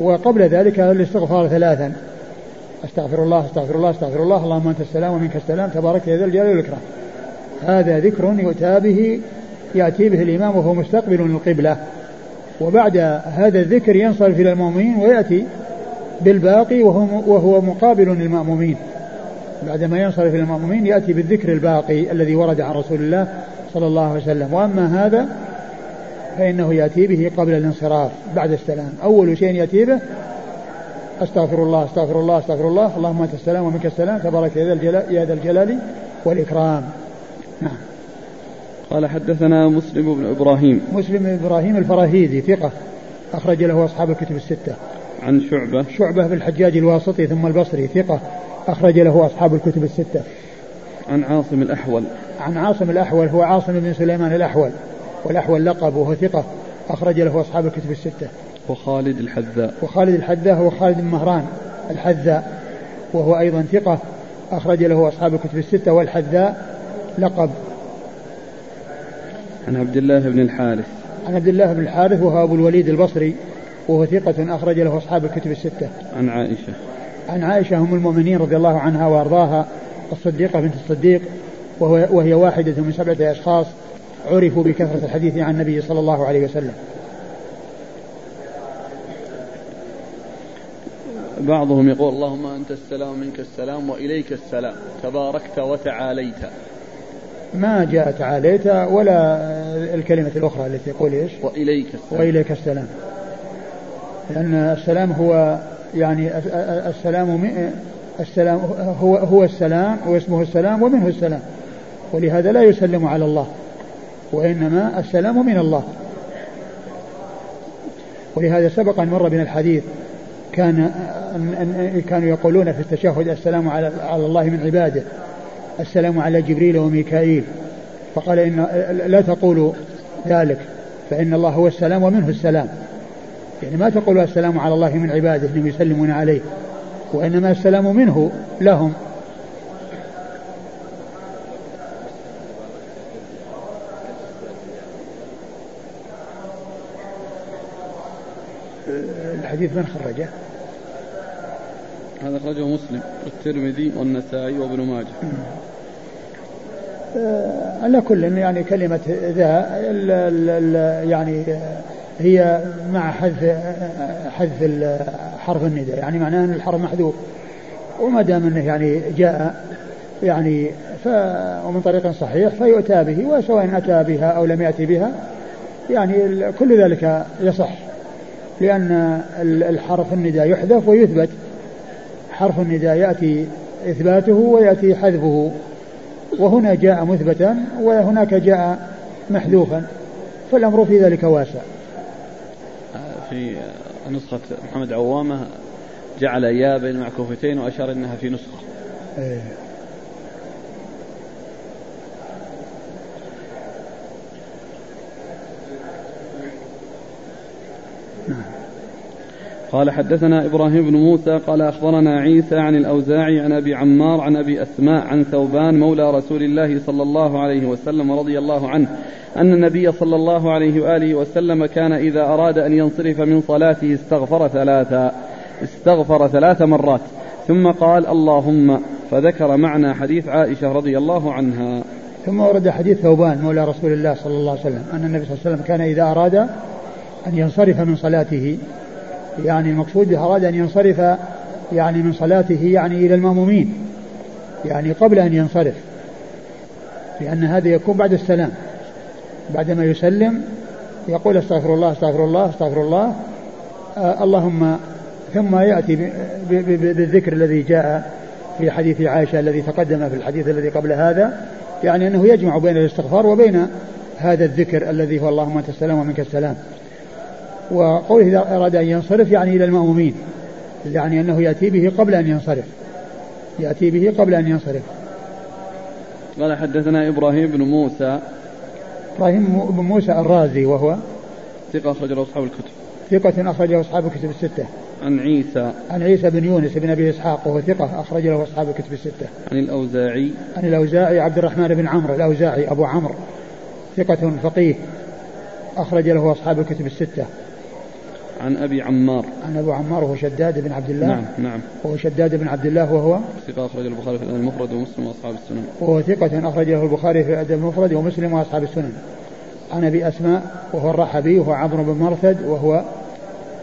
وقبل ذلك الاستغفار ثلاثا. أستغفر الله أستغفر الله أستغفر الله اللهم أنت السلام ومنك السلام تبارك يا ذا الجلال والإكرام. هذا ذكر يؤتى به يأتي به الإمام وهو مستقبل للقبلة وبعد هذا الذكر ينصرف إلى المؤمنين ويأتي بالباقي وهو, وهو مقابل للمأمومين. بعدما ينصرف إلى المأمومين يأتي بالذكر الباقي الذي ورد عن رسول الله صلى الله عليه وسلم. وأما هذا فإنه يأتي به قبل الانصراف بعد السلام. أول شيء يأتي به أستغفر الله أستغفر الله أستغفر الله. اللهم أنت السلام ومنك السلام. تبارك يا ذا الجلال والإكرام. نعم. قال حدثنا مسلم بن إبراهيم. مسلم بن إبراهيم الفراهيدي ثقة أخرج له أصحاب الكتب الستة. عن شعبة. شعبة بن الحجاج الواسطي ثم البصري ثقة أخرج له أصحاب الكتب الستة. عن عاصم الأحول. عن عاصم الأحول هو عاصم بن سليمان الأحول والأحول لقب وهو ثقة أخرج له أصحاب الكتب الستة. وخالد الحذاء. وخالد الحذاء هو خالد بن مهران الحذاء وهو أيضا ثقة أخرج له أصحاب الكتب الستة والحذاء لقب عن عبد الله بن الحارث. عن عبد الله بن الحارث وهو أبو الوليد البصري وهو ثقة أخرج له أصحاب الكتب الستة. عن عائشة. عن عائشة أم المؤمنين رضي الله عنها وأرضاها الصديقة بنت الصديق وهو وهي واحدة من سبعة أشخاص عرفوا بكثرة الحديث عن النبي صلى الله عليه وسلم. بعضهم يقول اللهم أنت السلام منك السلام وإليك السلام تباركت وتعاليت. ما جاء تعاليت ولا الكلمة الأخرى التي يقول إيش؟ وإليك السلام. وإليك السلام. لأن السلام هو يعني السلام السلام هو هو السلام واسمه السلام ومنه السلام. ولهذا لا يسلم على الله. وإنما السلام من الله. ولهذا سبق أن مر بنا الحديث كان كانوا يقولون في التشهد السلام على على الله من عباده. السلام على جبريل وميكائيل. فقال إن لا تقولوا ذلك فإن الله هو السلام ومنه السلام. يعني ما تقولوا السلام على الله من عباده إنهم يسلمون عليه. وإنما السلام منه لهم. الحديث من خرجه؟ هذا أخرجه مسلم والترمذي والنسائي وابن ماجه. آه، على كل يعني كلمة ذا يعني هي مع حذف حذف حرف النداء يعني معناه أن الحرف محذوف. وما دام أنه يعني جاء يعني ف ومن طريق صحيح فيؤتى به وسواء أتى بها أو لم يأتي بها يعني كل ذلك يصح. لأن الحرف النداء يحذف ويثبت. حرف النداء يأتي إثباته ويأتي حذفه. وهنا جاء مثبتا وهناك جاء محذوفا فالأمر في ذلك واسع. في نسخة محمد عوامة جعل يا بين معكوفتين وأشار أنها في نسخة. إيه. قال حدثنا إبراهيم بن موسى قال أخبرنا عيسى عن الأوزاعي عن أبي عمار عن أبي أسماء عن ثوبان مولى رسول الله صلى الله عليه وسلم رضي الله عنه أن النبي صلى الله عليه وآله وسلم كان إذا أراد أن ينصرف من صلاته استغفر ثلاثا استغفر ثلاث مرات ثم قال اللهم فذكر معنى حديث عائشة رضي الله عنها. ثم ورد حديث ثوبان مولى رسول الله صلى الله عليه وسلم أن النبي صلى الله عليه وسلم كان إذا أراد أن ينصرف من صلاته يعني المقصود به أراد أن ينصرف يعني من صلاته يعني إلى المأمومين يعني قبل أن ينصرف لأن هذا يكون بعد السلام بعدما يسلم يقول أستغفر الله أستغفر الله أستغفر الله آه اللهم ثم يأتي بالذكر الذي جاء في حديث عائشة الذي تقدم في الحديث الذي قبل هذا يعني أنه يجمع بين الاستغفار وبين هذا الذكر الذي هو اللهم أنت السلام ومنك السلام. وقوله إذا أراد أن ينصرف يعني إلى المأمومين يعني أنه يأتي به قبل أن ينصرف. يأتي به قبل أن ينصرف. قال حدثنا إبراهيم بن موسى. إبراهيم بن موسى الرازي وهو ثقة أخرجه أصحاب الكتب. ثقة أخرجه أصحاب الكتب الستة. عن عيسى. عن عيسى بن يونس بن أبي إسحاق وهو ثقة أخرج له أصحاب الكتب الستة. عن الأوزاعي. عن الأوزاعي عبد الرحمن بن عمرو الأوزاعي أبو عمرو ثقة فقيه أخرج له أصحاب الكتب الستة. عن أبي عمار. عن أبو عمار وهو شداد بن عبد الله. نعم نعم. وهو شداد بن عبد الله وهو ثقة أخرج البخاري في المفرد ومسلم وأصحاب السنن. وهو ثقة أخرجه البخاري في الأدب المفرد ومسلم وأصحاب السنن. عن أبي أسماء وهو الرحبي وهو عمرو بن مرثد وهو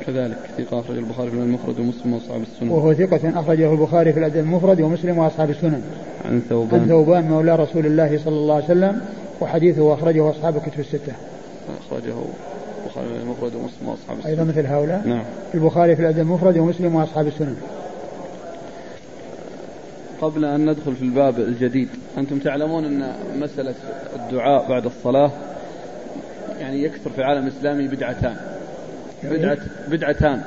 كذلك ثقة أخرج البخاري في المفرد ومسلم وأصحاب السنن. وهو ثقة أخرجه البخاري في الأدب المفرد ومسلم وأصحاب السنن. عن ثوبان. عن ثوبان مولى رسول الله صلى الله عليه وسلم وحديثه أخرجه أصحاب الكتب الستة. أخرجه البخاري المفرد ومسلم وأصحاب السنن أيضا مثل هؤلاء نعم. البخاري في الأدب المفرد ومسلم وأصحاب السنن قبل أن ندخل في الباب الجديد أنتم تعلمون أن مسألة الدعاء بعد الصلاة يعني يكثر في العالم الاسلامي بدعتان. بدعة بدعتان.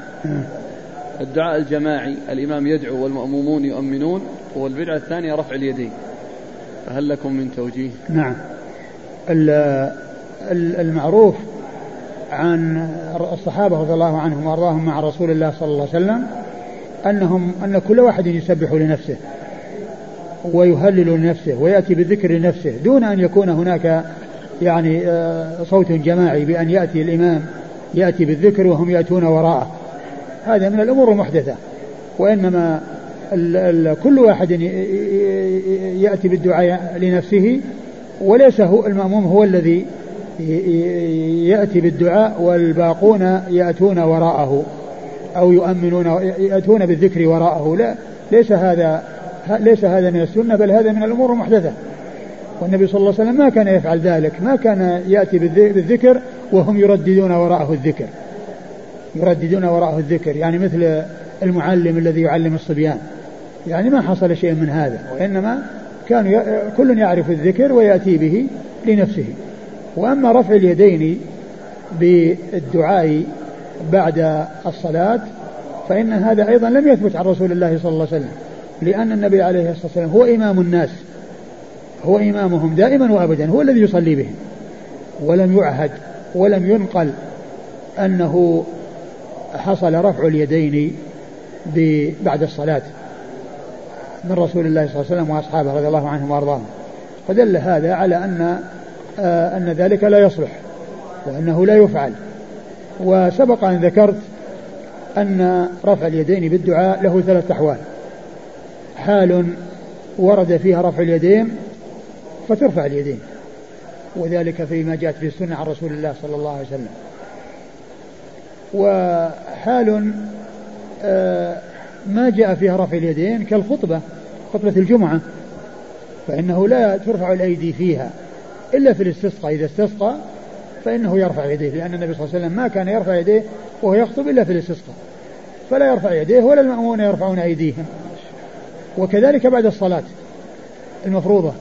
الدعاء الجماعي الإمام يدعو والمأمومون يؤمنون والبدعة الثانية رفع اليدين. فهل لكم من توجيه؟ نعم. المعروف عن الصحابة رضي الله عنهم وأرضاهم مع رسول الله صلى الله عليه وسلم أنهم أن كل واحد يسبح لنفسه ويهلل لنفسه ويأتي بالذكر لنفسه دون أن يكون هناك يعني آه، صوت جماعي بأن يأتي الإمام يأتي بالذكر وهم يأتون وراءه. هذا من الأمور المحدثة. وإنما كل واحد يأتي بالدعاء لنفسه وليس هو المأموم هو الذي يأتي بالدعاء والباقون يأتون وراءه أو يؤمنون يأتون بالذكر وراءه. لا ليس هذا ليس هذا من السنة بل هذا من الأمور المحدثة. والنبي صلى الله عليه وسلم ما كان يفعل ذلك ما كان يأتي بالذكر وهم يرددون وراءه الذكر. يرددون وراءه الذكر يعني مثل المعلم الذي يعلم الصبيان. يعني ما حصل شيء من هذا وإنما كان كل يعرف الذكر ويأتي به لنفسه. وأما رفع اليدين بالدعاء بعد الصلاة فإن هذا أيضا لم يثبت عن رسول الله صلى الله عليه وسلم لأن النبي عليه الصلاة والسلام هو إمام الناس هو إمامهم دائما وأبدا هو الذي يصلي بهم ولم يعهد ولم ينقل أنه حصل رفع اليدين بعد الصلاة من رسول الله صلى الله عليه وسلم وأصحابه رضي الله عنهم وأرضاهم. فدل هذا على أن أن ذلك لا يصلح وأنه لا يفعل. وسبق أن ذكرت أن رفع اليدين بالدعاء له ثلاث أحوال. حال ورد فيها رفع اليدين فترفع اليدين وذلك فيما جاءت في السنة عن رسول الله صلى الله عليه وسلم. وحال آه، ما جاء فيها رفع اليدين كالخطبة خطبة الجمعة فإنه لا ترفع الأيدي فيها. إلا في الاستسقاء. إذا استسقى فإنه يرفع يديه لأن النبي صلى الله عليه وسلم ما كان يرفع يديه وهو يخطب إلا في الاستسقاء. فلا يرفع يديه ولا المأمون يرفعون أيديهم. وكذلك بعد الصلاة المفروضة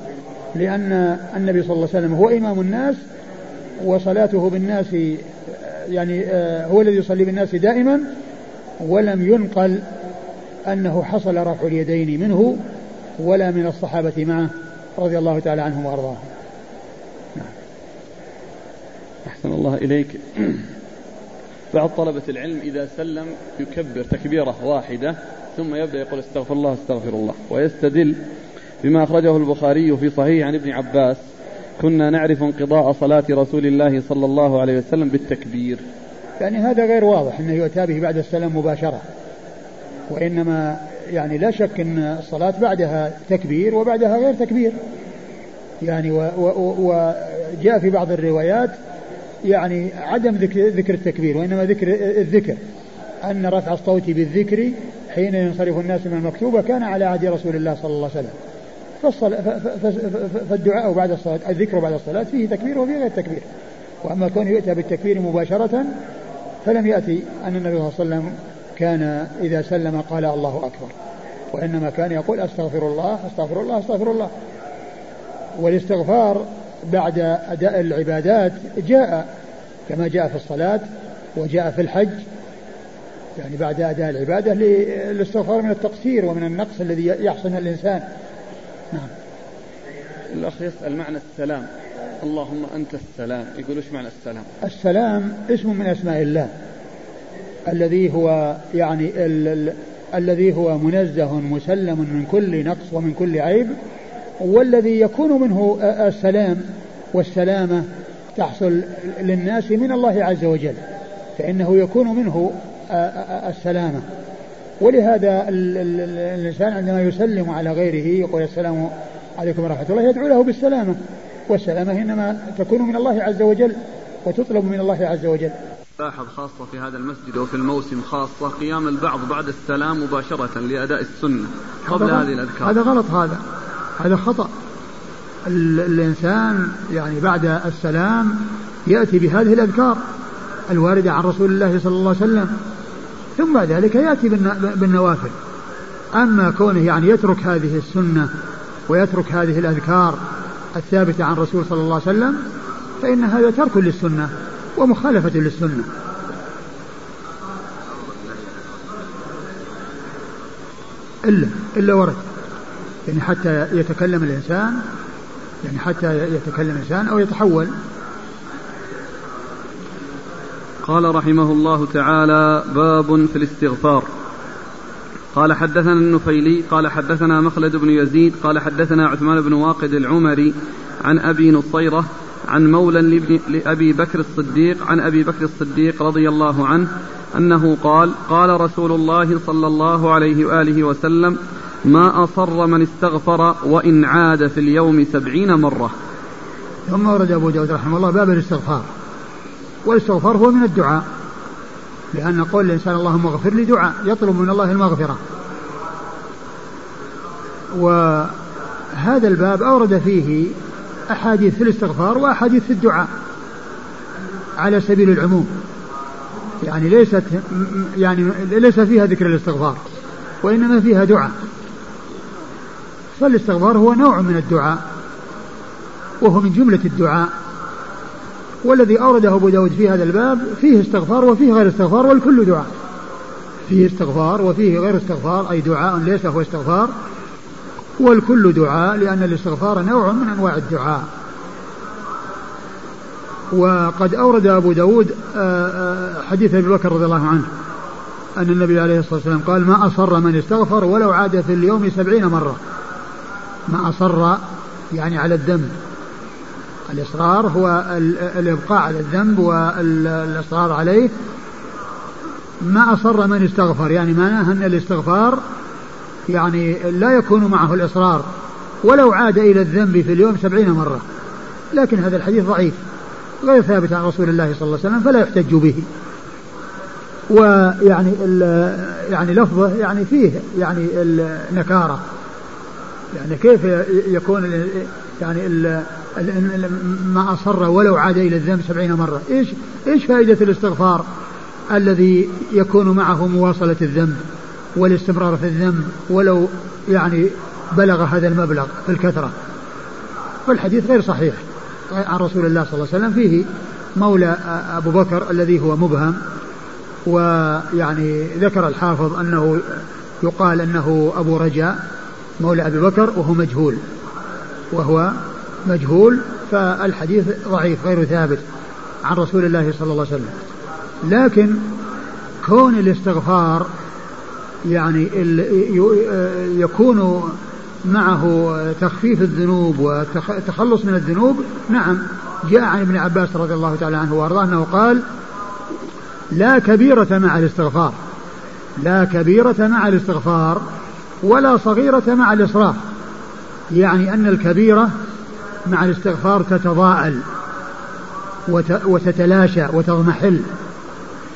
لأن النبي صلى الله عليه وسلم هو إمام الناس وصلاته بالناس يعني آه، هو الذي يصلي بالناس دائما ولم ينقل أنه حصل رفع اليدين منه ولا من الصحابة معه رضي الله تعالى عنهم وأرضاهم. أحسن الله إليك. بعض طلبة العلم إذا سلم يكبر تكبيرة واحدة ثم يبدأ يقول استغفر الله استغفر الله ويستدل بما أخرجه البخاري في صحيح عن ابن عباس كنا نعرف انقضاء صلاة رسول الله صلى الله عليه وسلم بالتكبير. يعني هذا غير واضح أنه يؤتى به بعد السلام مباشرة. وإنما يعني لا شك أن الصلاة بعدها تكبير وبعدها غير تكبير. يعني وجاء في بعض الروايات يعني عدم ذكر, ذكر التكبير وإنما ذكر الذكر. أن رفع الصوت بالذكر حين ينصرف الناس من المكتوبة كان على عهد رسول الله صلى الله عليه وسلم. فالدعاء بعد الصلاة الذكر بعد الصلاة فيه تكبير وفيه غير تكبير. وأما كونه يؤتى بالتكبير مباشرة فلم يأتي أن النبي صلى الله عليه وسلم كان إذا سلم قال الله أكبر. وإنما كان يقول أستغفر الله أستغفر الله أستغفر الله. والاستغفار بعد أداء العبادات جاء كما جاء في الصلاة وجاء في الحج يعني بعد أداء العبادة للاستغفار من التقصير ومن النقص الذي يحصل الإنسان. نعم. الأخ يسأل معنى السلام. اللهم أنت السلام. يقول إيش معنى السلام؟ السلام اسم من أسماء الله. الذي هو يعني ال ال الذي هو منزه مسلم من كل نقص ومن كل عيب. والذي يكون منه السلام والسلامة تحصل للناس من الله عز وجل فإنه يكون منه السلامة. ولهذا الإنسان عندما يسلم على غيره يقول السلام عليكم ورحمة الله يدعو له بالسلامة. والسلامة إنما تكون من الله عز وجل وتطلب من الله عز وجل. لاحظ خاصة في هذا المسجد وفي الموسم خاصة قيام البعض بعد السلام مباشرة لأداء السنة قبل هذه الأذكار. هذا غلط هذا. هذا خطأ. الإنسان يعني بعد السلام يأتي بهذه الأذكار الواردة عن رسول الله صلى الله عليه وسلم ثم بعد ذلك يأتي بالنوافل. أما كونه يعني يترك هذه السنة ويترك هذه الأذكار الثابتة عن الرسول صلى الله عليه وسلم فإن هذا ترك للسنة ومخالفة للسنة. إلا إلا ورد. يعني حتى يتكلم الإنسان يعني حتى يتكلم الإنسان أو يتحول. قال رحمه الله تعالى باب في الاستغفار. قال حدثنا النفيلي قال حدثنا مخلد بن يزيد قال حدثنا عثمان بن واقد العمري عن أبي نصيرة عن مولى لأبي بكر الصديق عن أبي بكر الصديق رضي الله عنه أنه قال قال رسول الله صلى الله عليه وآله وسلم ما أصر من استغفر وإن عاد في اليوم سبعين مرة. ثم ورد أبو داود رحمه الله باب الاستغفار. والاستغفار هو من الدعاء لأن قول الإنسان اللهم اغفر لي دعاء يطلب من الله المغفرة. وهذا الباب أورد فيه أحاديث في الاستغفار وأحاديث في الدعاء على سبيل العموم. يعني ليست يعني ليس فيها ذكر الاستغفار وإنما فيها دعاء. فالإستغفار هو نوع من الدعاء وهو من جملة الدعاء. والذي أورده أبو داود في هذا الباب فيه استغفار وفيه غير استغفار والكل دعاء. فيه استغفار وفيه غير استغفار أي دعاء ليس هو استغفار. والكل دعاء لأن الاستغفار نوع من أنواع الدعاء. وقد أورد أبو داود آه، آه، حديث أبي بكر رضي الله عنه أن النبي عليه الصلاة والسلام قال ما أصر من استغفر ولو عاد في اليوم سبعين مرة. ما أصر يعني على الذنب. الإصرار هو الإبقاء على الذنب والإصرار عليه. ما أصر من استغفر يعني معناه أن الاستغفار يعني لا يكون معه الإصرار. ولو عاد إلى الذنب في اليوم سبعين مرة. لكن هذا الحديث ضعيف. غير ثابت عن رسول الله صلى الله عليه وسلم فلا يحتج به. ويعني يعني لفظه يعني فيه يعني النكاره يعني كيف يكون يعني ما أصر ولو عاد إلى الذنب سبعين مرة. إيش إيش فائدة الاستغفار الذي يكون معه مواصلة الذنب والاستمرار في الذنب ولو يعني بلغ هذا المبلغ في الكثرة؟ فالحديث غير صحيح. عن رسول الله صلى الله عليه وسلم فيه مولى أبو بكر الذي هو مبهم ويعني ذكر الحافظ أنه يقال أنه أبو رجاء مولى أبي بكر وهو مجهول وهو مجهول فالحديث ضعيف غير ثابت عن رسول الله صلى الله عليه وسلم. لكن كون الاستغفار يعني يكون معه تخفيف الذنوب والتخلص من الذنوب نعم جاء عن ابن عباس رضي الله تعالى عنه وأرضاه أنه قال لا كبيرة مع الاستغفار لا كبيرة مع الاستغفار ولا صغيرة مع الإصرار. يعني أن الكبيرة مع الاستغفار تتضاءل وتتلاشى وتضمحل.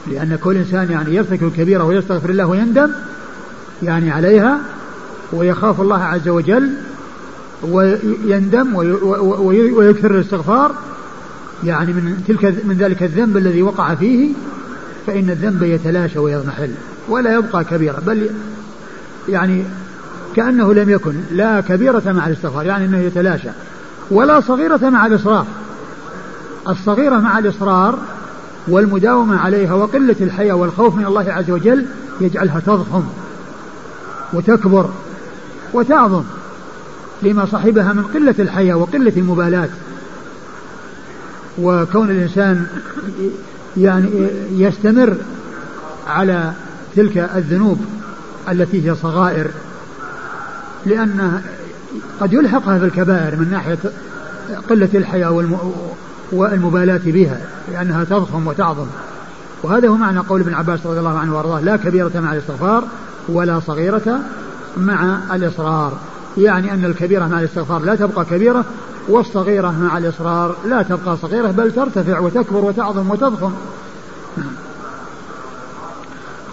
لأن كل إنسان يعني يرتكب الكبيرة ويستغفر الله ويندم يعني عليها ويخاف الله عز وجل ويندم ويكثر الاستغفار. يعني من تلك من ذلك الذنب الذي وقع فيه فإن الذنب يتلاشى ويضمحل. ولا يبقى كبيرة بل يعني كأنه لم يكن لا كبيرة مع الاستغفار يعني أنه يتلاشى. ولا صغيرة مع الإصرار. الصغيرة مع الإصرار والمداومة عليها وقلة الحياة والخوف من الله عز وجل يجعلها تضخم وتكبر وتعظم لما صاحبها من قلة الحياة وقلة المبالاة. وكون الإنسان يعني يستمر على تلك الذنوب. التي هي صغائر لأن قد يلحقها في الكبائر من ناحية قلة الحياة والمبالاة بها لأنها تضخم وتعظم. وهذا هو معنى قول ابن عباس رضي الله عنه وأرضاه لا كبيرة مع الاستغفار ولا صغيرة مع الإصرار. يعني أن الكبيرة مع الاستغفار لا تبقى كبيرة والصغيرة مع الإصرار لا تبقى صغيرة بل ترتفع وتكبر وتعظم وتضخم.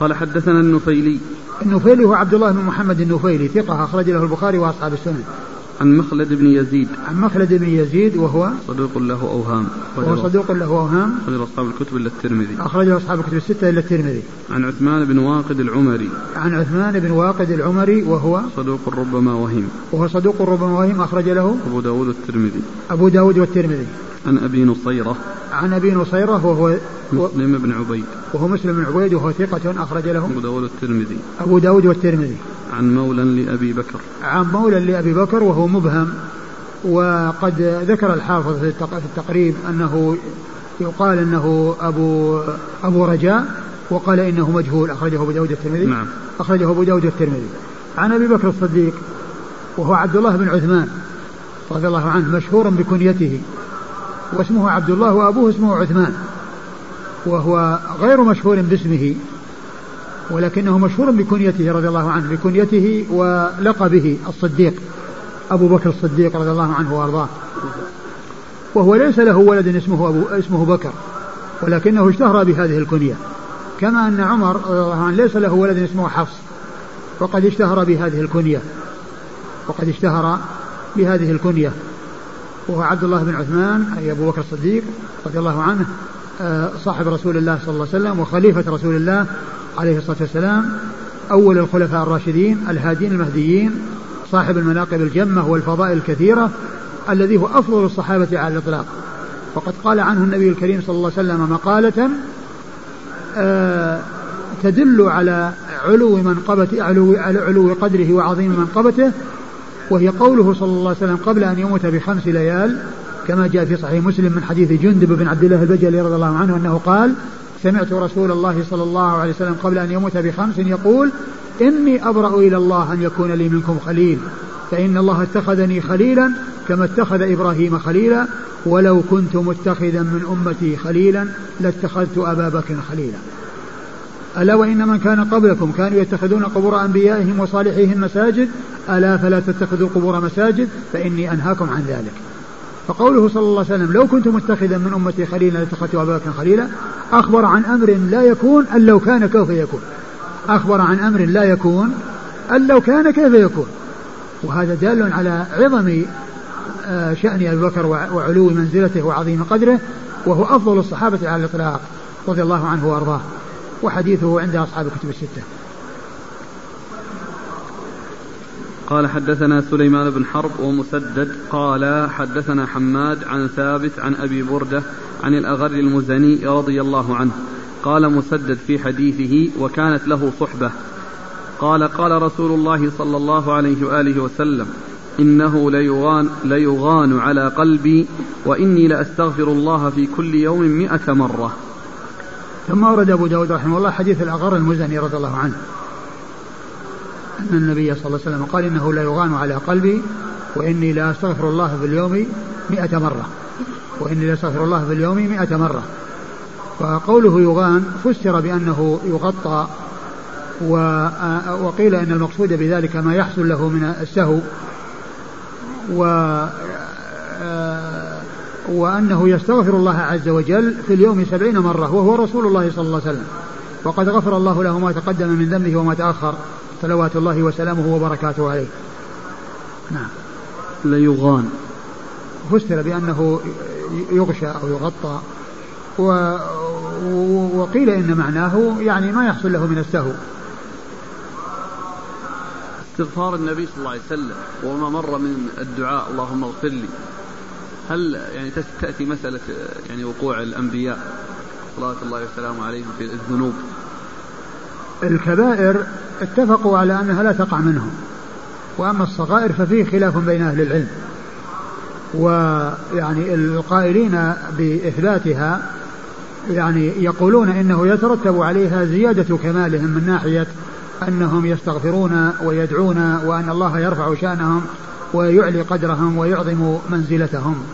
قال حدثنا النفيلي النفيلي هو عبد الله بن محمد النفيلي ثقة أخرج له البخاري وأصحاب السنن. عن مخلد بن يزيد. عن مخلد بن يزيد وهو صدوق له أوهام. وهو صدوق له أوهام. أخرج أصحاب الكتب إلا الترمذي. أخرج أصحاب الكتب الستة إلا الترمذي. عن عثمان بن واقد العمري. عن عثمان بن واقد العمري وهو صدوق ربما وهم. وهو صدوق ربما وهم أخرج له أبو داود والترمذي أبو داود والترمذي. عن أبي نصيرة. عن أبي نصيرة وهو مسلم بن عبيد. وهو مسلم بن عبيد وهو ثقة أخرج له. أبو داود والترمذي. أبو داود والترمذي. عن مولى لأبي بكر. عن مولى لأبي بكر وهو مبهم. وقد ذكر الحافظ في التقريب أنه يقال أنه أبو أبو رجاء وقال إنه مجهول. أخرجه أبو داود الترمذي نعم. أخرجه أبو داود الترمذي عن أبي بكر الصديق وهو عبد الله بن عثمان رضي الله عنه مشهور بكنيته. واسمه عبد الله وأبوه اسمه عثمان. وهو غير مشهور باسمه ولكنه مشهور بكنيته رضي الله عنه بكنيته ولقبه الصديق أبو بكر الصديق رضي الله عنه وأرضاه. وهو ليس له ولد اسمه أبو اسمه بكر ولكنه اشتهر بهذه الكنية. كما أن عمر رضي الله عنه ليس له ولد اسمه حفص وقد اشتهر بهذه الكنية وقد اشتهر بهذه الكنية. وهو عبد الله بن عثمان أي أبو بكر الصديق رضي الله عنه آه، صاحب رسول الله صلى الله عليه وسلم وخليفة رسول الله عليه الصلاة والسلام أول الخلفاء الراشدين الهادين المهديين صاحب المناقب الجمة والفضائل الكثيرة الذي هو أفضل الصحابة على الإطلاق. وقد قال عنه النبي الكريم صلى الله عليه وسلم مقالة آه تدل على علو منقبة علو, علو قدره وعظيم منقبته وهي قوله صلى الله عليه وسلم قبل أن يموت بخمس ليال كما جاء في صحيح مسلم من حديث جندب بن عبد الله البجلي رضي الله عنه أنه قال سمعت رسول الله صلى الله عليه وسلم قبل أن يموت بخمس يقول إني أبرأ إلى الله أن يكون لي منكم خليل فإن الله اتخذني خليلا كما اتخذ إبراهيم خليلا ولو كنت متخذا من أمتي خليلا لاتخذت أبا بكر خليلا. ألا وإن من كان قبلكم كانوا يتخذون قبور أنبيائهم وصالحيهم مساجد ألا فلا تتخذوا القبور مساجد فإني أنهاكم عن ذلك. فقوله صلى الله عليه وسلم لو كنت متخذا من أمتي خليلا لاتخذت أبا بكر خليلا أخبر عن أمر لا يكون أن لو كان كيف يكون. أخبر عن أمر لا يكون أن لو كان كيف يكون. وهذا دال على عظم آه، شأن أبي بكر وعلو منزلته وعظيم قدره وهو أفضل الصحابة على الإطلاق رضي الله عنه وأرضاه. وحديثه عند أصحاب الكتب الستة. قال حدثنا سليمان بن حرب ومسدد قال حدثنا حماد عن ثابت عن أبي بردة عن الأغر المزني رضي الله عنه. قال مسدد في حديثه وكانت له صحبة. قال قال رسول الله صلى الله عليه وآله وسلم إنه ليغان, ليغان على قلبي وإني لأستغفر الله في كل يوم مئة مرة. ثم أورد أبو داود رحمه الله حديث الأغر المزني رضي الله عنه. أن النبي صلى الله عليه وسلم قال إنه لا يغان على قلبي وإني لا أستغفر الله في اليوم مئة مرة. وإني لا أستغفر الله في اليوم مئة مرة. وقوله يغان فسر بأنه يغطى وقيل إن المقصود بذلك ما يحصل له من السهو. و وأنه يستغفر الله عز وجل في اليوم سبعين مرة وهو رسول الله صلى الله عليه وسلم. وقد غفر الله له ما تقدم من ذنبه وما تأخر. صلوات الله وسلامه وبركاته عليه. نعم. ليغان. فسر بأنه يغشى أو يغطى. و... وقيل إن معناه يعني ما يحصل له من السهو. استغفار النبي صلى الله عليه وسلم وما مر من الدعاء اللهم اغفر لي. هل يعني تأتي مسألة يعني وقوع الأنبياء؟ صلوات الله وسلامه عليهم في الذنوب. الكبائر اتفقوا على أنها لا تقع منهم. وأما الصغائر ففيه خلاف بين أهل العلم. ويعني القائلين بإثباتها يعني يقولون إنه يترتب عليها زيادة كمالهم من ناحية أنهم يستغفرون ويدعون وأن الله يرفع شأنهم. ويعلي قدرهم ويعظم منزلتهم.